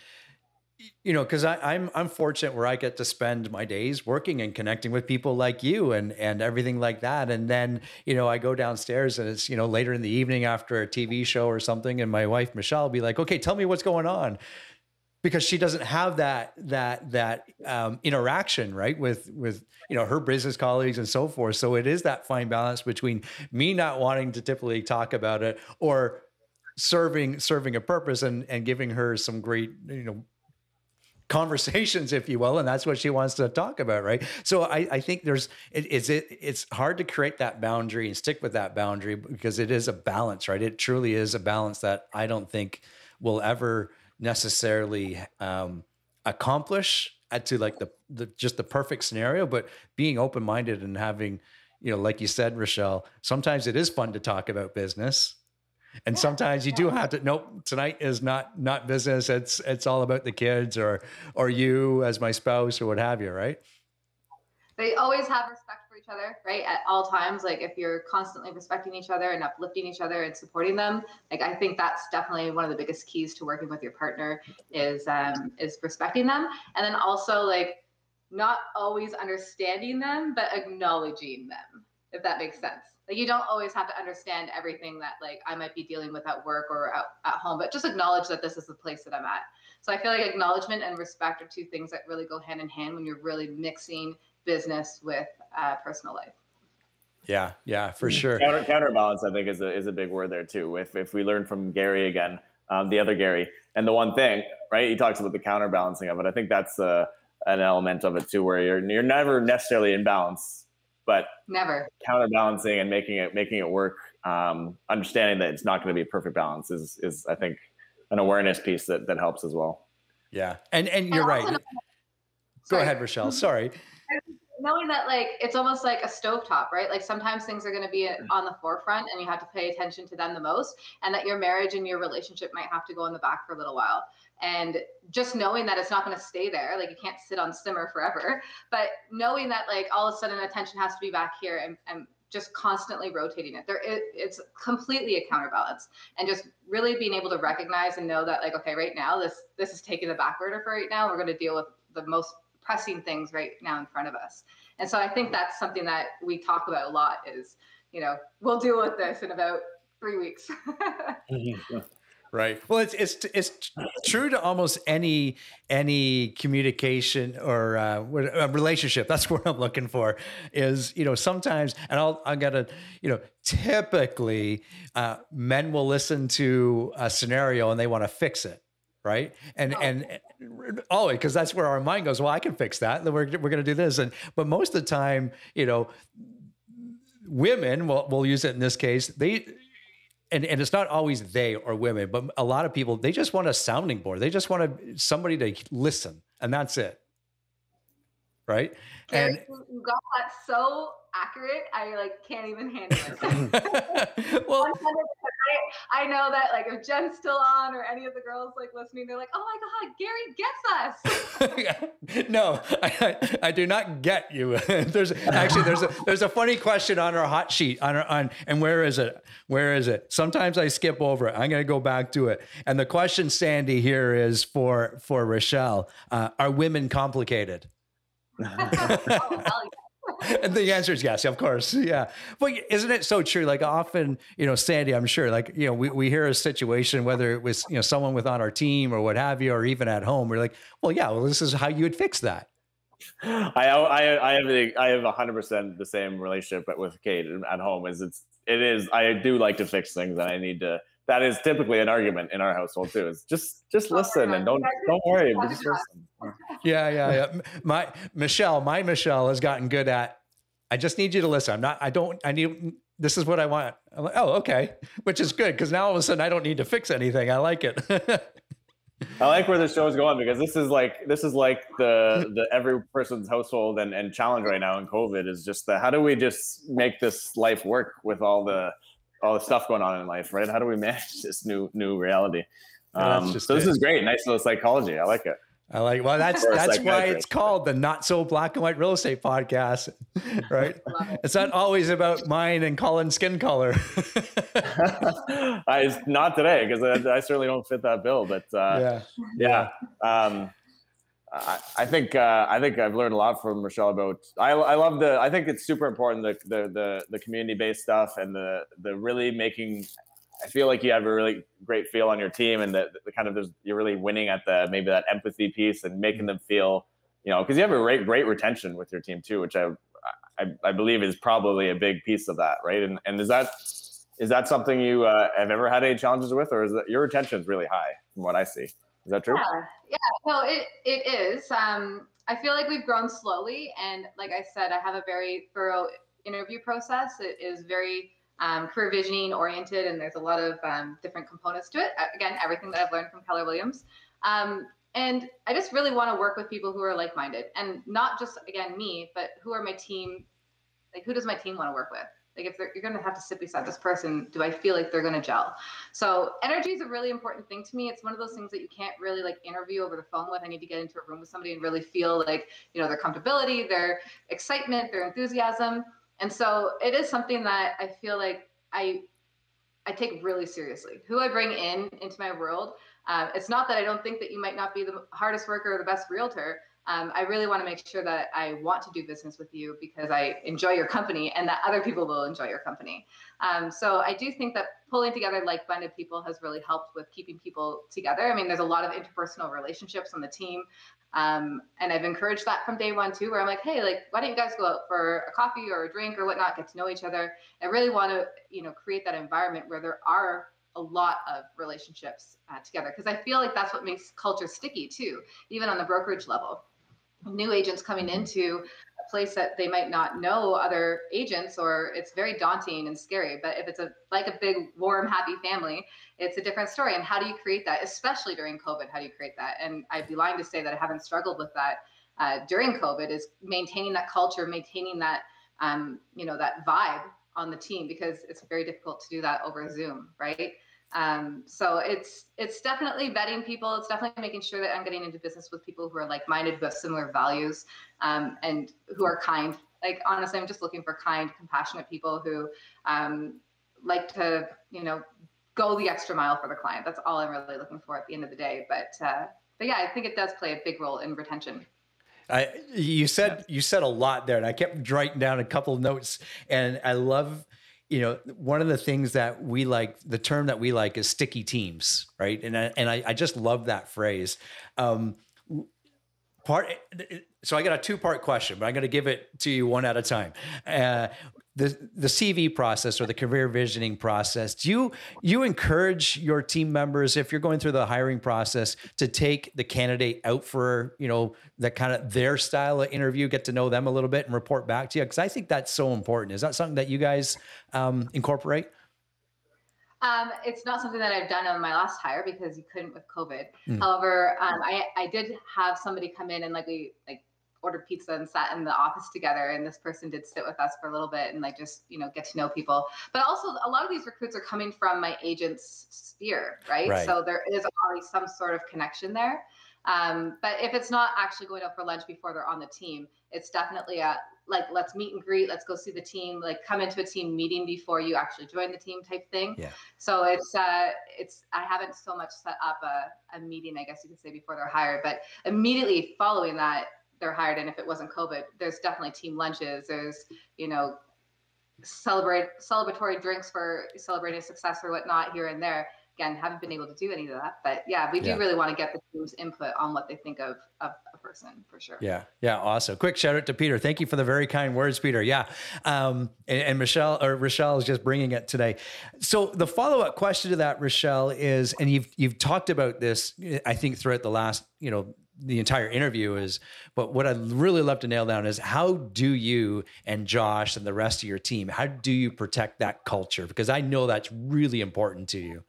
you know, because I'm I'm fortunate where I get to spend my days working and connecting with people like you and and everything like that. And then you know I go downstairs and it's you know later in the evening after a TV show or something, and my wife Michelle will be like, "Okay, tell me what's going on." because she doesn't have that that that um, interaction right with with you know her business colleagues and so forth so it is that fine balance between me not wanting to typically talk about it or serving serving a purpose and and giving her some great you know conversations if you will and that's what she wants to talk about right? So i i think there's it is it it's hard to create that boundary and stick with that boundary because it is a balance right? It truly is a balance that i don't think will ever necessarily um accomplish to like the, the just the perfect scenario but being open-minded and having you know like you said Richelle sometimes it is fun to talk about business and sometimes you do have to nope tonight is not not business. It's it's all about the kids or or you as my spouse or what have you right? They always have respect for each other right at all times. Like if you're constantly respecting each other and uplifting each other and supporting them like i think that's definitely one of the biggest keys to working with your partner is um is respecting them. And then also like not always understanding them but acknowledging them if that makes sense like you don't always have to understand everything that like i might be dealing with at work or at, at home but just acknowledge that this is the place that i'm at. So i feel like acknowledgement and respect are two things that really go hand in hand when you're really mixing business with uh, personal life. Yeah yeah for sure. Counter, counterbalance i think is a, is a big word there too. If, if we learn from gary again um, the other gary and the one thing right he talks about the counterbalancing of it. I think that's uh, an element of it too where you're, you're never necessarily in balance but never. counterbalancing and making it making it work um, understanding that it's not going to be a perfect balance is is i think an awareness piece that that helps as well. Yeah. And and you're And also right go ahead Richelle. Sorry knowing that like it's almost like a stovetop, right? Like sometimes things are going to be mm. on the forefront and you have to pay attention to them the most, and that your marriage and your relationship might have to go in the back for a little while. And just knowing that it's not going to stay there, like you can't sit on simmer forever, but knowing that like all of a sudden attention has to be back here and, and just constantly rotating it. There, it, it's completely a counterbalance, and just really being able to recognize and know that, like, okay, right now this this is taking the back burner for right now. We're going to deal with the most pressing things right now in front of us. And so I think that's something that we talk about a lot is, you know, we'll deal with this in about three weeks. right well it's it's it's true to almost any any communication or uh, relationship that's what i'm looking for is you know sometimes and i'll i gotta you know typically uh, men will listen to a scenario and they want to fix it right and oh. and eh, oh because that's where our mind goes well i can fix that then we're, we're going to do this and but most of the time you know women will we'll use it in this case they and, and it's not always they or women, but a lot of people, they just want a sounding board. They just want to, somebody to listen and that's it. Right. and you got that so accurate. I like can't even handle it. well, I, I know that like if Jen's still on or any of the girls like listening, they're like, "Oh my God, Gary gets us." no, I, I, do not get you. there's actually there's a there's a funny question on our hot sheet on our, on and where is it? Where is it? Sometimes I skip over it. I'm going to go back to it. And the question, Sandy, here is for for Richelle: uh, Are women complicated? And the answer is yes, of course. Yeah. But isn't it so true? Like often, you know, Sandy, I'm sure, like, you know, we, we hear a situation, whether it was, you know, someone with on our team or what have you, or even at home, we're like, well, yeah, well, this is how you would fix that. I, I, I have a, I have hundred percent the same relationship but with Kate at home is it's, it is, I do like to fix things and I need to, that is typically an argument in our household too. Is just just listen and don't don't worry, just listen. Yeah, yeah, yeah. My Michelle, my Michelle has gotten good at. I just need you to listen. I'm not. I don't. I need. This is what I want. I'm like, oh, okay, which is good because now all of a sudden I don't need to fix anything. I like it. I like where the show is going because this is like this is like the the every person's household and, and challenge right now in COVID is just the how do we just make this life work with all the all the stuff going on in life, right? How do we manage this new new reality? Um, yeah, so this is great. Nice little psychology. I like it. I like well that's that's why it's called the not so black and white real estate podcast, right? it's not always about mine and Colin's skin color. I, not today because I, I, certainly don't fit that bill, but uh, yeah, yeah. Um, I, I think uh, I think I've learned a lot from Richelle about. I, I love the. I think it's super important the the the, the community based stuff and the the really making. I feel like you have a really great feel on your team, and that the kind of you're really winning at the maybe that empathy piece and making them feel, you know, because you have a great great retention with your team too, which I, I, I believe is probably a big piece of that, right? And and is that is that something you uh, have ever had any challenges with, or is that your retention is really high from what I see? Is that true? Yeah, yeah. No, it it is. Um, I feel like we've grown slowly, and like I said, I have a very thorough interview process. It is very um, career visioning oriented, and there's a lot of um, different components to it. Again, everything that I've learned from Keller Williams. Um, and I just really want to work with people who are like-minded, and not just again me, but who are my team. Like, who does my team want to work with? Like if you're going to have to sit beside this person, do I feel like they're going to gel? So energy is a really important thing to me. It's one of those things that you can't really like interview over the phone with. I need to get into a room with somebody and really feel like, you know, their comfortability, their excitement, their enthusiasm. And so it is something that I feel like I I take really seriously. Who I bring in into my world. Uh, it's not that I don't think that you might not be the hardest worker or the best realtor, um, I really want to make sure that I want to do business with you because I enjoy your company and that other people will enjoy your company. Um, so I do think that pulling together like-minded people has really helped with keeping people together. I mean, there's a lot of interpersonal relationships on the team. Um, and I've encouraged that from day one too, where I'm like, hey, like, why don't you guys go out for a coffee or a drink or whatnot, get to know each other. I really want to, you know, create that environment where there are a lot of relationships uh, together because I feel like that's what makes culture sticky too, even on the brokerage level new agents coming into a place that they might not know other agents or it's very daunting and scary. But if it's a like a big warm happy family it's a different story. And how do you create that especially during covid? How do you create that? And i'd be lying to say that i haven't struggled with that uh, during covid is maintaining that culture maintaining that um, you know that vibe on the team because it's very difficult to do that over zoom right um, so it's it's definitely vetting people. It's definitely making sure that I'm getting into business with people who are like-minded, who have similar values, um, and who are kind. Like honestly, I'm just looking for kind, compassionate people who um, like to, you know, go the extra mile for the client. That's all I'm really looking for at the end of the day. But uh, but yeah, I think it does play a big role in retention. I, you said you said a lot there, and I kept writing down a couple of notes, and I love you know, one of the things that we like, the term that we like is sticky teams, right? And I, and I, I just love that phrase. Um, part, so I got a two part question, but I'm going to give it to you one at a time. Uh, the the CV process or the career visioning process. Do you you encourage your team members if you're going through the hiring process to take the candidate out for you know that kind of their style of interview, get to know them a little bit, and report back to you? Because I think that's so important. Is that something that you guys um, incorporate? Um, it's not something that I've done on my last hire because you couldn't with COVID. Mm. However, um, I, I did have somebody come in and like we like ordered pizza and sat in the office together and this person did sit with us for a little bit and like just you know get to know people. But also a lot of these recruits are coming from my agent's sphere right, right. so there is already some sort of connection there. Um, but if it's not actually going out for lunch before they're on the team it's definitely a like let's meet and greet let's go see the team like come into a team meeting before you actually join the team type thing. Yeah. So it's uh it's i haven't so much set up a, a meeting i guess you could say before they're hired but immediately following that they're hired and if it wasn't covid. There's definitely team lunches. There's you know celebrate celebratory drinks for celebrating success or whatnot here and there. Again haven't been able to do any of that but yeah we do yeah. really want to get the team's input on what they think of, of a person for sure. Yeah yeah awesome. Quick shout out to peter. Thank you for the very kind words peter. Yeah um, and, and, michelle or Richelle is just bringing it today. So the follow-up question to that Richelle is and you've you've talked about this i think throughout the last you know the entire interview is but what i'd really love to nail down is how do you and josh and the rest of your team how do you protect that culture? Because i know that's really important to you.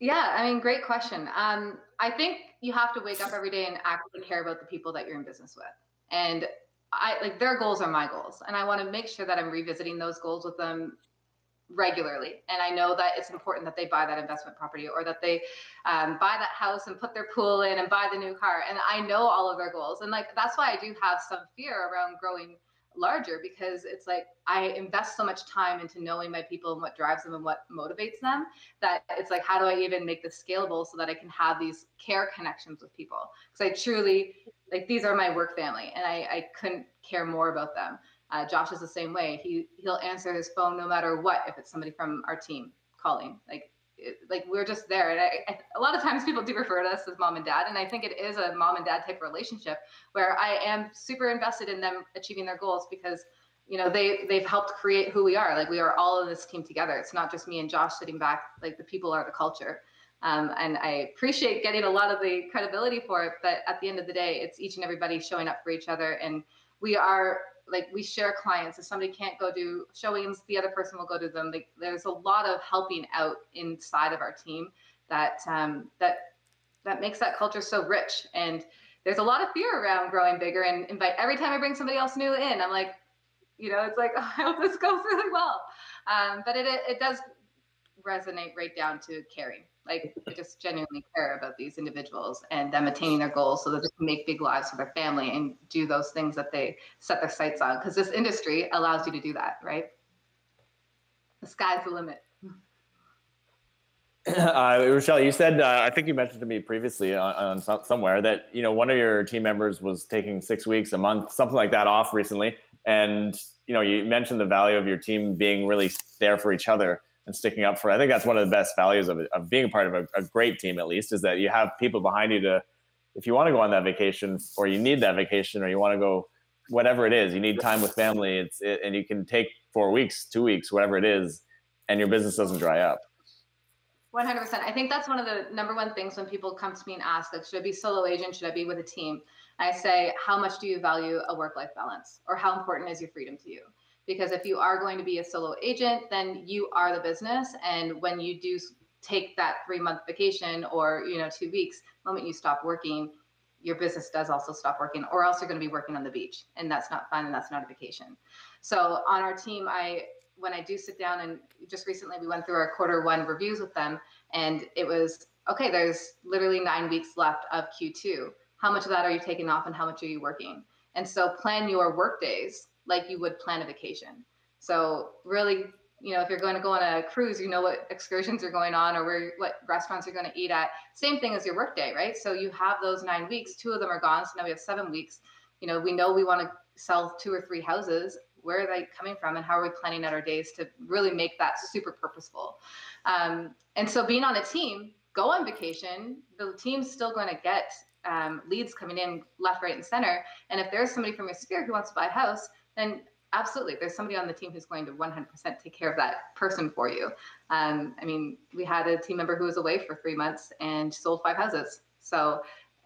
Yeah i mean great question. Um, i think you have to wake up every day and actually care about the people that you're in business with. And i like their goals are my goals and i want to make sure that i'm revisiting those goals with them regularly. And I know that it's important that they buy that investment property or that they um, buy that house and put their pool in and buy the new car. And I know all of their goals. And like, that's why I do have some fear around growing larger because it's like I invest so much time into knowing my people and what drives them and what motivates them that it's like, how do I even make this scalable so that I can have these care connections with people? Because I truly, like, these are my work family and I, I couldn't care more about them. Uh, Josh is the same way. He he'll answer his phone no matter what if it's somebody from our team calling. Like it, like we're just there. And I, I, a lot of times people do refer to us as mom and dad, and I think it is a mom and dad type relationship where I am super invested in them achieving their goals because you know they they've helped create who we are. Like we are all in this team together. It's not just me and Josh sitting back. Like the people are the culture. Um, and I appreciate getting a lot of the credibility for it, but at the end of the day, it's each and everybody showing up for each other, and we are like we share clients if somebody can't go do showings the other person will go to them like, there's a lot of helping out inside of our team that um, that that makes that culture so rich and there's a lot of fear around growing bigger and invite every time i bring somebody else new in i'm like You know, it's like oh, I hope this goes really well. Um, but it it does resonate right down to caring. Like I just genuinely care about these individuals and them attaining their goals so that they can make big lives for their family and do those things that they set their sights on. Because this industry allows you to do that, right? The sky's the limit. Uh, Richelle, you said uh, I think you mentioned to me previously on, on some, somewhere that you know one of your team members was taking six weeks, a month, something like that off recently, and you know you mentioned the value of your team being really there for each other and sticking up for. I think that's one of the best values of, of being a part of a, a great team, at least, is that you have people behind you to, if you want to go on that vacation or you need that vacation or you want to go, whatever it is, you need time with family. It's it, and you can take four weeks, two weeks, whatever it is, and your business doesn't dry up. 100%. I think that's one of the number one things when people come to me and ask, like, should I be solo agent? Should I be with a team? I say, how much do you value a work life balance? Or how important is your freedom to you? Because if you are going to be a solo agent, then you are the business. And when you do take that three month vacation or, you know, two weeks, moment you stop working, your business does also stop working, or else you're going to be working on the beach. And that's not fun and that's not a vacation. So on our team, I when I do sit down and just recently we went through our quarter one reviews with them and it was okay, there's literally nine weeks left of Q2. How much of that are you taking off and how much are you working? And so plan your work days like you would plan a vacation. So really, you know, if you're going to go on a cruise, you know what excursions are going on or where what restaurants you're going to eat at. Same thing as your work day, right? So you have those nine weeks, two of them are gone. So now we have seven weeks. You know, we know we want to sell two or three houses where are they coming from and how are we planning out our days to really make that super purposeful um, and so being on a team go on vacation the team's still going to get um, leads coming in left right and center and if there's somebody from your sphere who wants to buy a house then absolutely there's somebody on the team who's going to 100% take care of that person for you um, i mean we had a team member who was away for three months and sold five houses so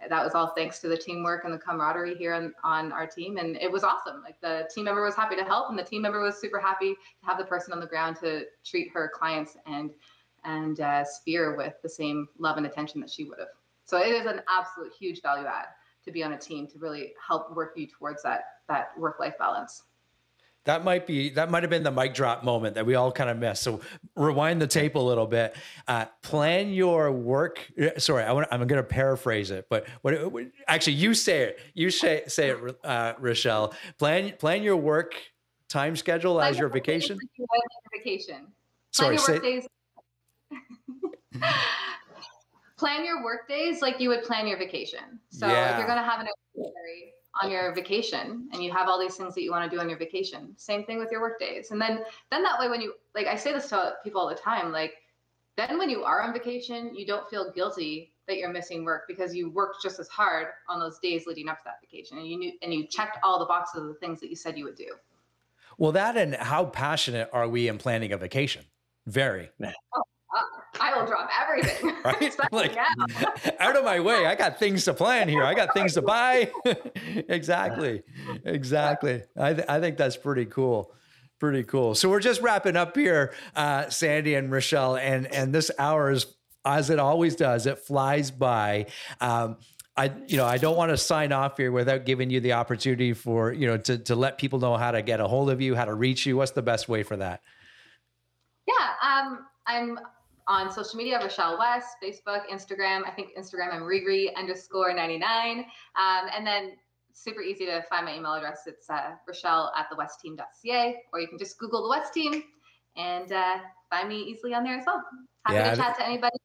that was all thanks to the teamwork and the camaraderie here on, on our team. And it was awesome. Like the team member was happy to help and the team member was super happy to have the person on the ground to treat her clients and, and uh, Sphere with the same love and attention that she would have. So it is an absolute huge value add to be on a team to really help work you towards that, that work-life balance that might be that might have been the mic drop moment that we all kind of missed. So rewind the tape a little bit. Uh, plan your work. Sorry, I want, I'm going to paraphrase it, but what, what, actually you say it. You say say it, uh, Richelle. Plan plan your work time schedule plan as your vacation. vacation. Sorry, plan your work say, days. plan your work days like you would plan your vacation. So yeah. if you're going to have an on your vacation and you have all these things that you want to do on your vacation. Same thing with your work days. And then then that way when you like i say this to people all the time like then when you are on vacation you don't feel guilty that you're missing work because you worked just as hard on those days leading up to that vacation and you knew and you checked all the boxes of the things that you said you would do. Well that and how passionate are we in planning a vacation? Very. Oh, I will drop everything. Right? like, out of my way. I got things to plan here. I got things to buy. exactly. Exactly. I, th- I think that's pretty cool. Pretty cool. So we're just wrapping up here, uh, Sandy and Richelle, and and this hour is as it always does. It flies by. Um, I, you know, I don't want to sign off here without giving you the opportunity for, you know, to, to let people know how to get a hold of you, how to reach you. What's the best way for that? Yeah. Um, I'm on social media, Richelle West, Facebook, Instagram. I think Instagram, I'm Riri underscore 99. Um, and then super easy to find my email address. It's uh, Richelle at thewestteam.ca, or you can just Google the West Team and uh, find me easily on there as well. Happy yeah, to chat to anybody.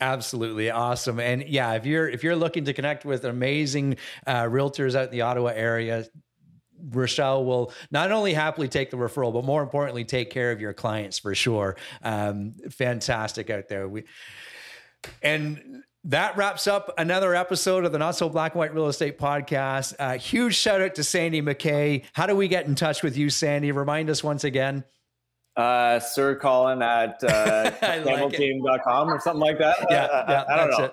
Absolutely awesome, and yeah, if you're if you're looking to connect with amazing uh, realtors out in the Ottawa area, Richelle will not only happily take the referral, but more importantly, take care of your clients for sure. Um, fantastic out there. We and that wraps up another episode of the Not So Black and White Real Estate Podcast. Uh, huge shout out to Sandy McKay. How do we get in touch with you, Sandy? Remind us once again. Uh, Sir Colin at uh, campbellteam.com or something like that. Yeah, uh, yeah I, I don't know.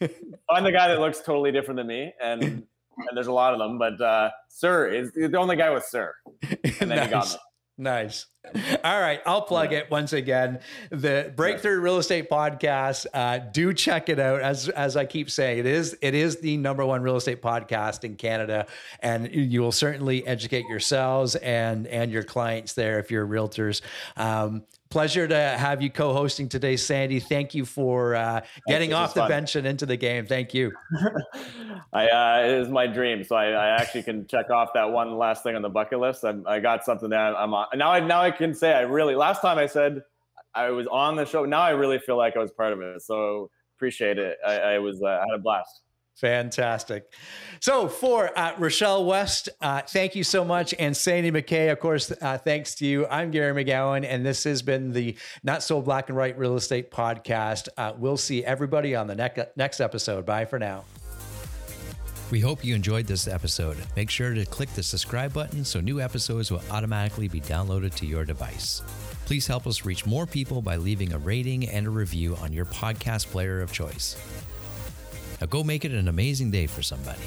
It. Find the guy that looks totally different than me and and there's a lot of them, but uh, Sir is the only guy with Sir. And then nice. he got me. Nice. All right, I'll plug it once again. The Breakthrough Real Estate Podcast. Uh, do check it out. As as I keep saying, it is it is the number one real estate podcast in Canada, and you will certainly educate yourselves and and your clients there if you're realtors. Um, pleasure to have you co-hosting today, Sandy. Thank you for uh, getting off the fun. bench and into the game. Thank you. I, uh, it is my dream, so I, I, actually can check off that one last thing on the bucket list. I'm, i got something that I'm on. Now I now I can say I really. Last time I said I was on the show. Now I really feel like I was part of it. So appreciate it. I, I was uh, I had a blast. Fantastic. So for uh, Richelle West, uh, thank you so much. And Sandy McKay, of course, uh, thanks to you. I'm Gary McGowan, and this has been the Not So Black and White Real Estate Podcast. Uh, we'll see everybody on the ne- next episode. Bye for now. We hope you enjoyed this episode. Make sure to click the subscribe button so new episodes will automatically be downloaded to your device. Please help us reach more people by leaving a rating and a review on your podcast player of choice. Now go make it an amazing day for somebody.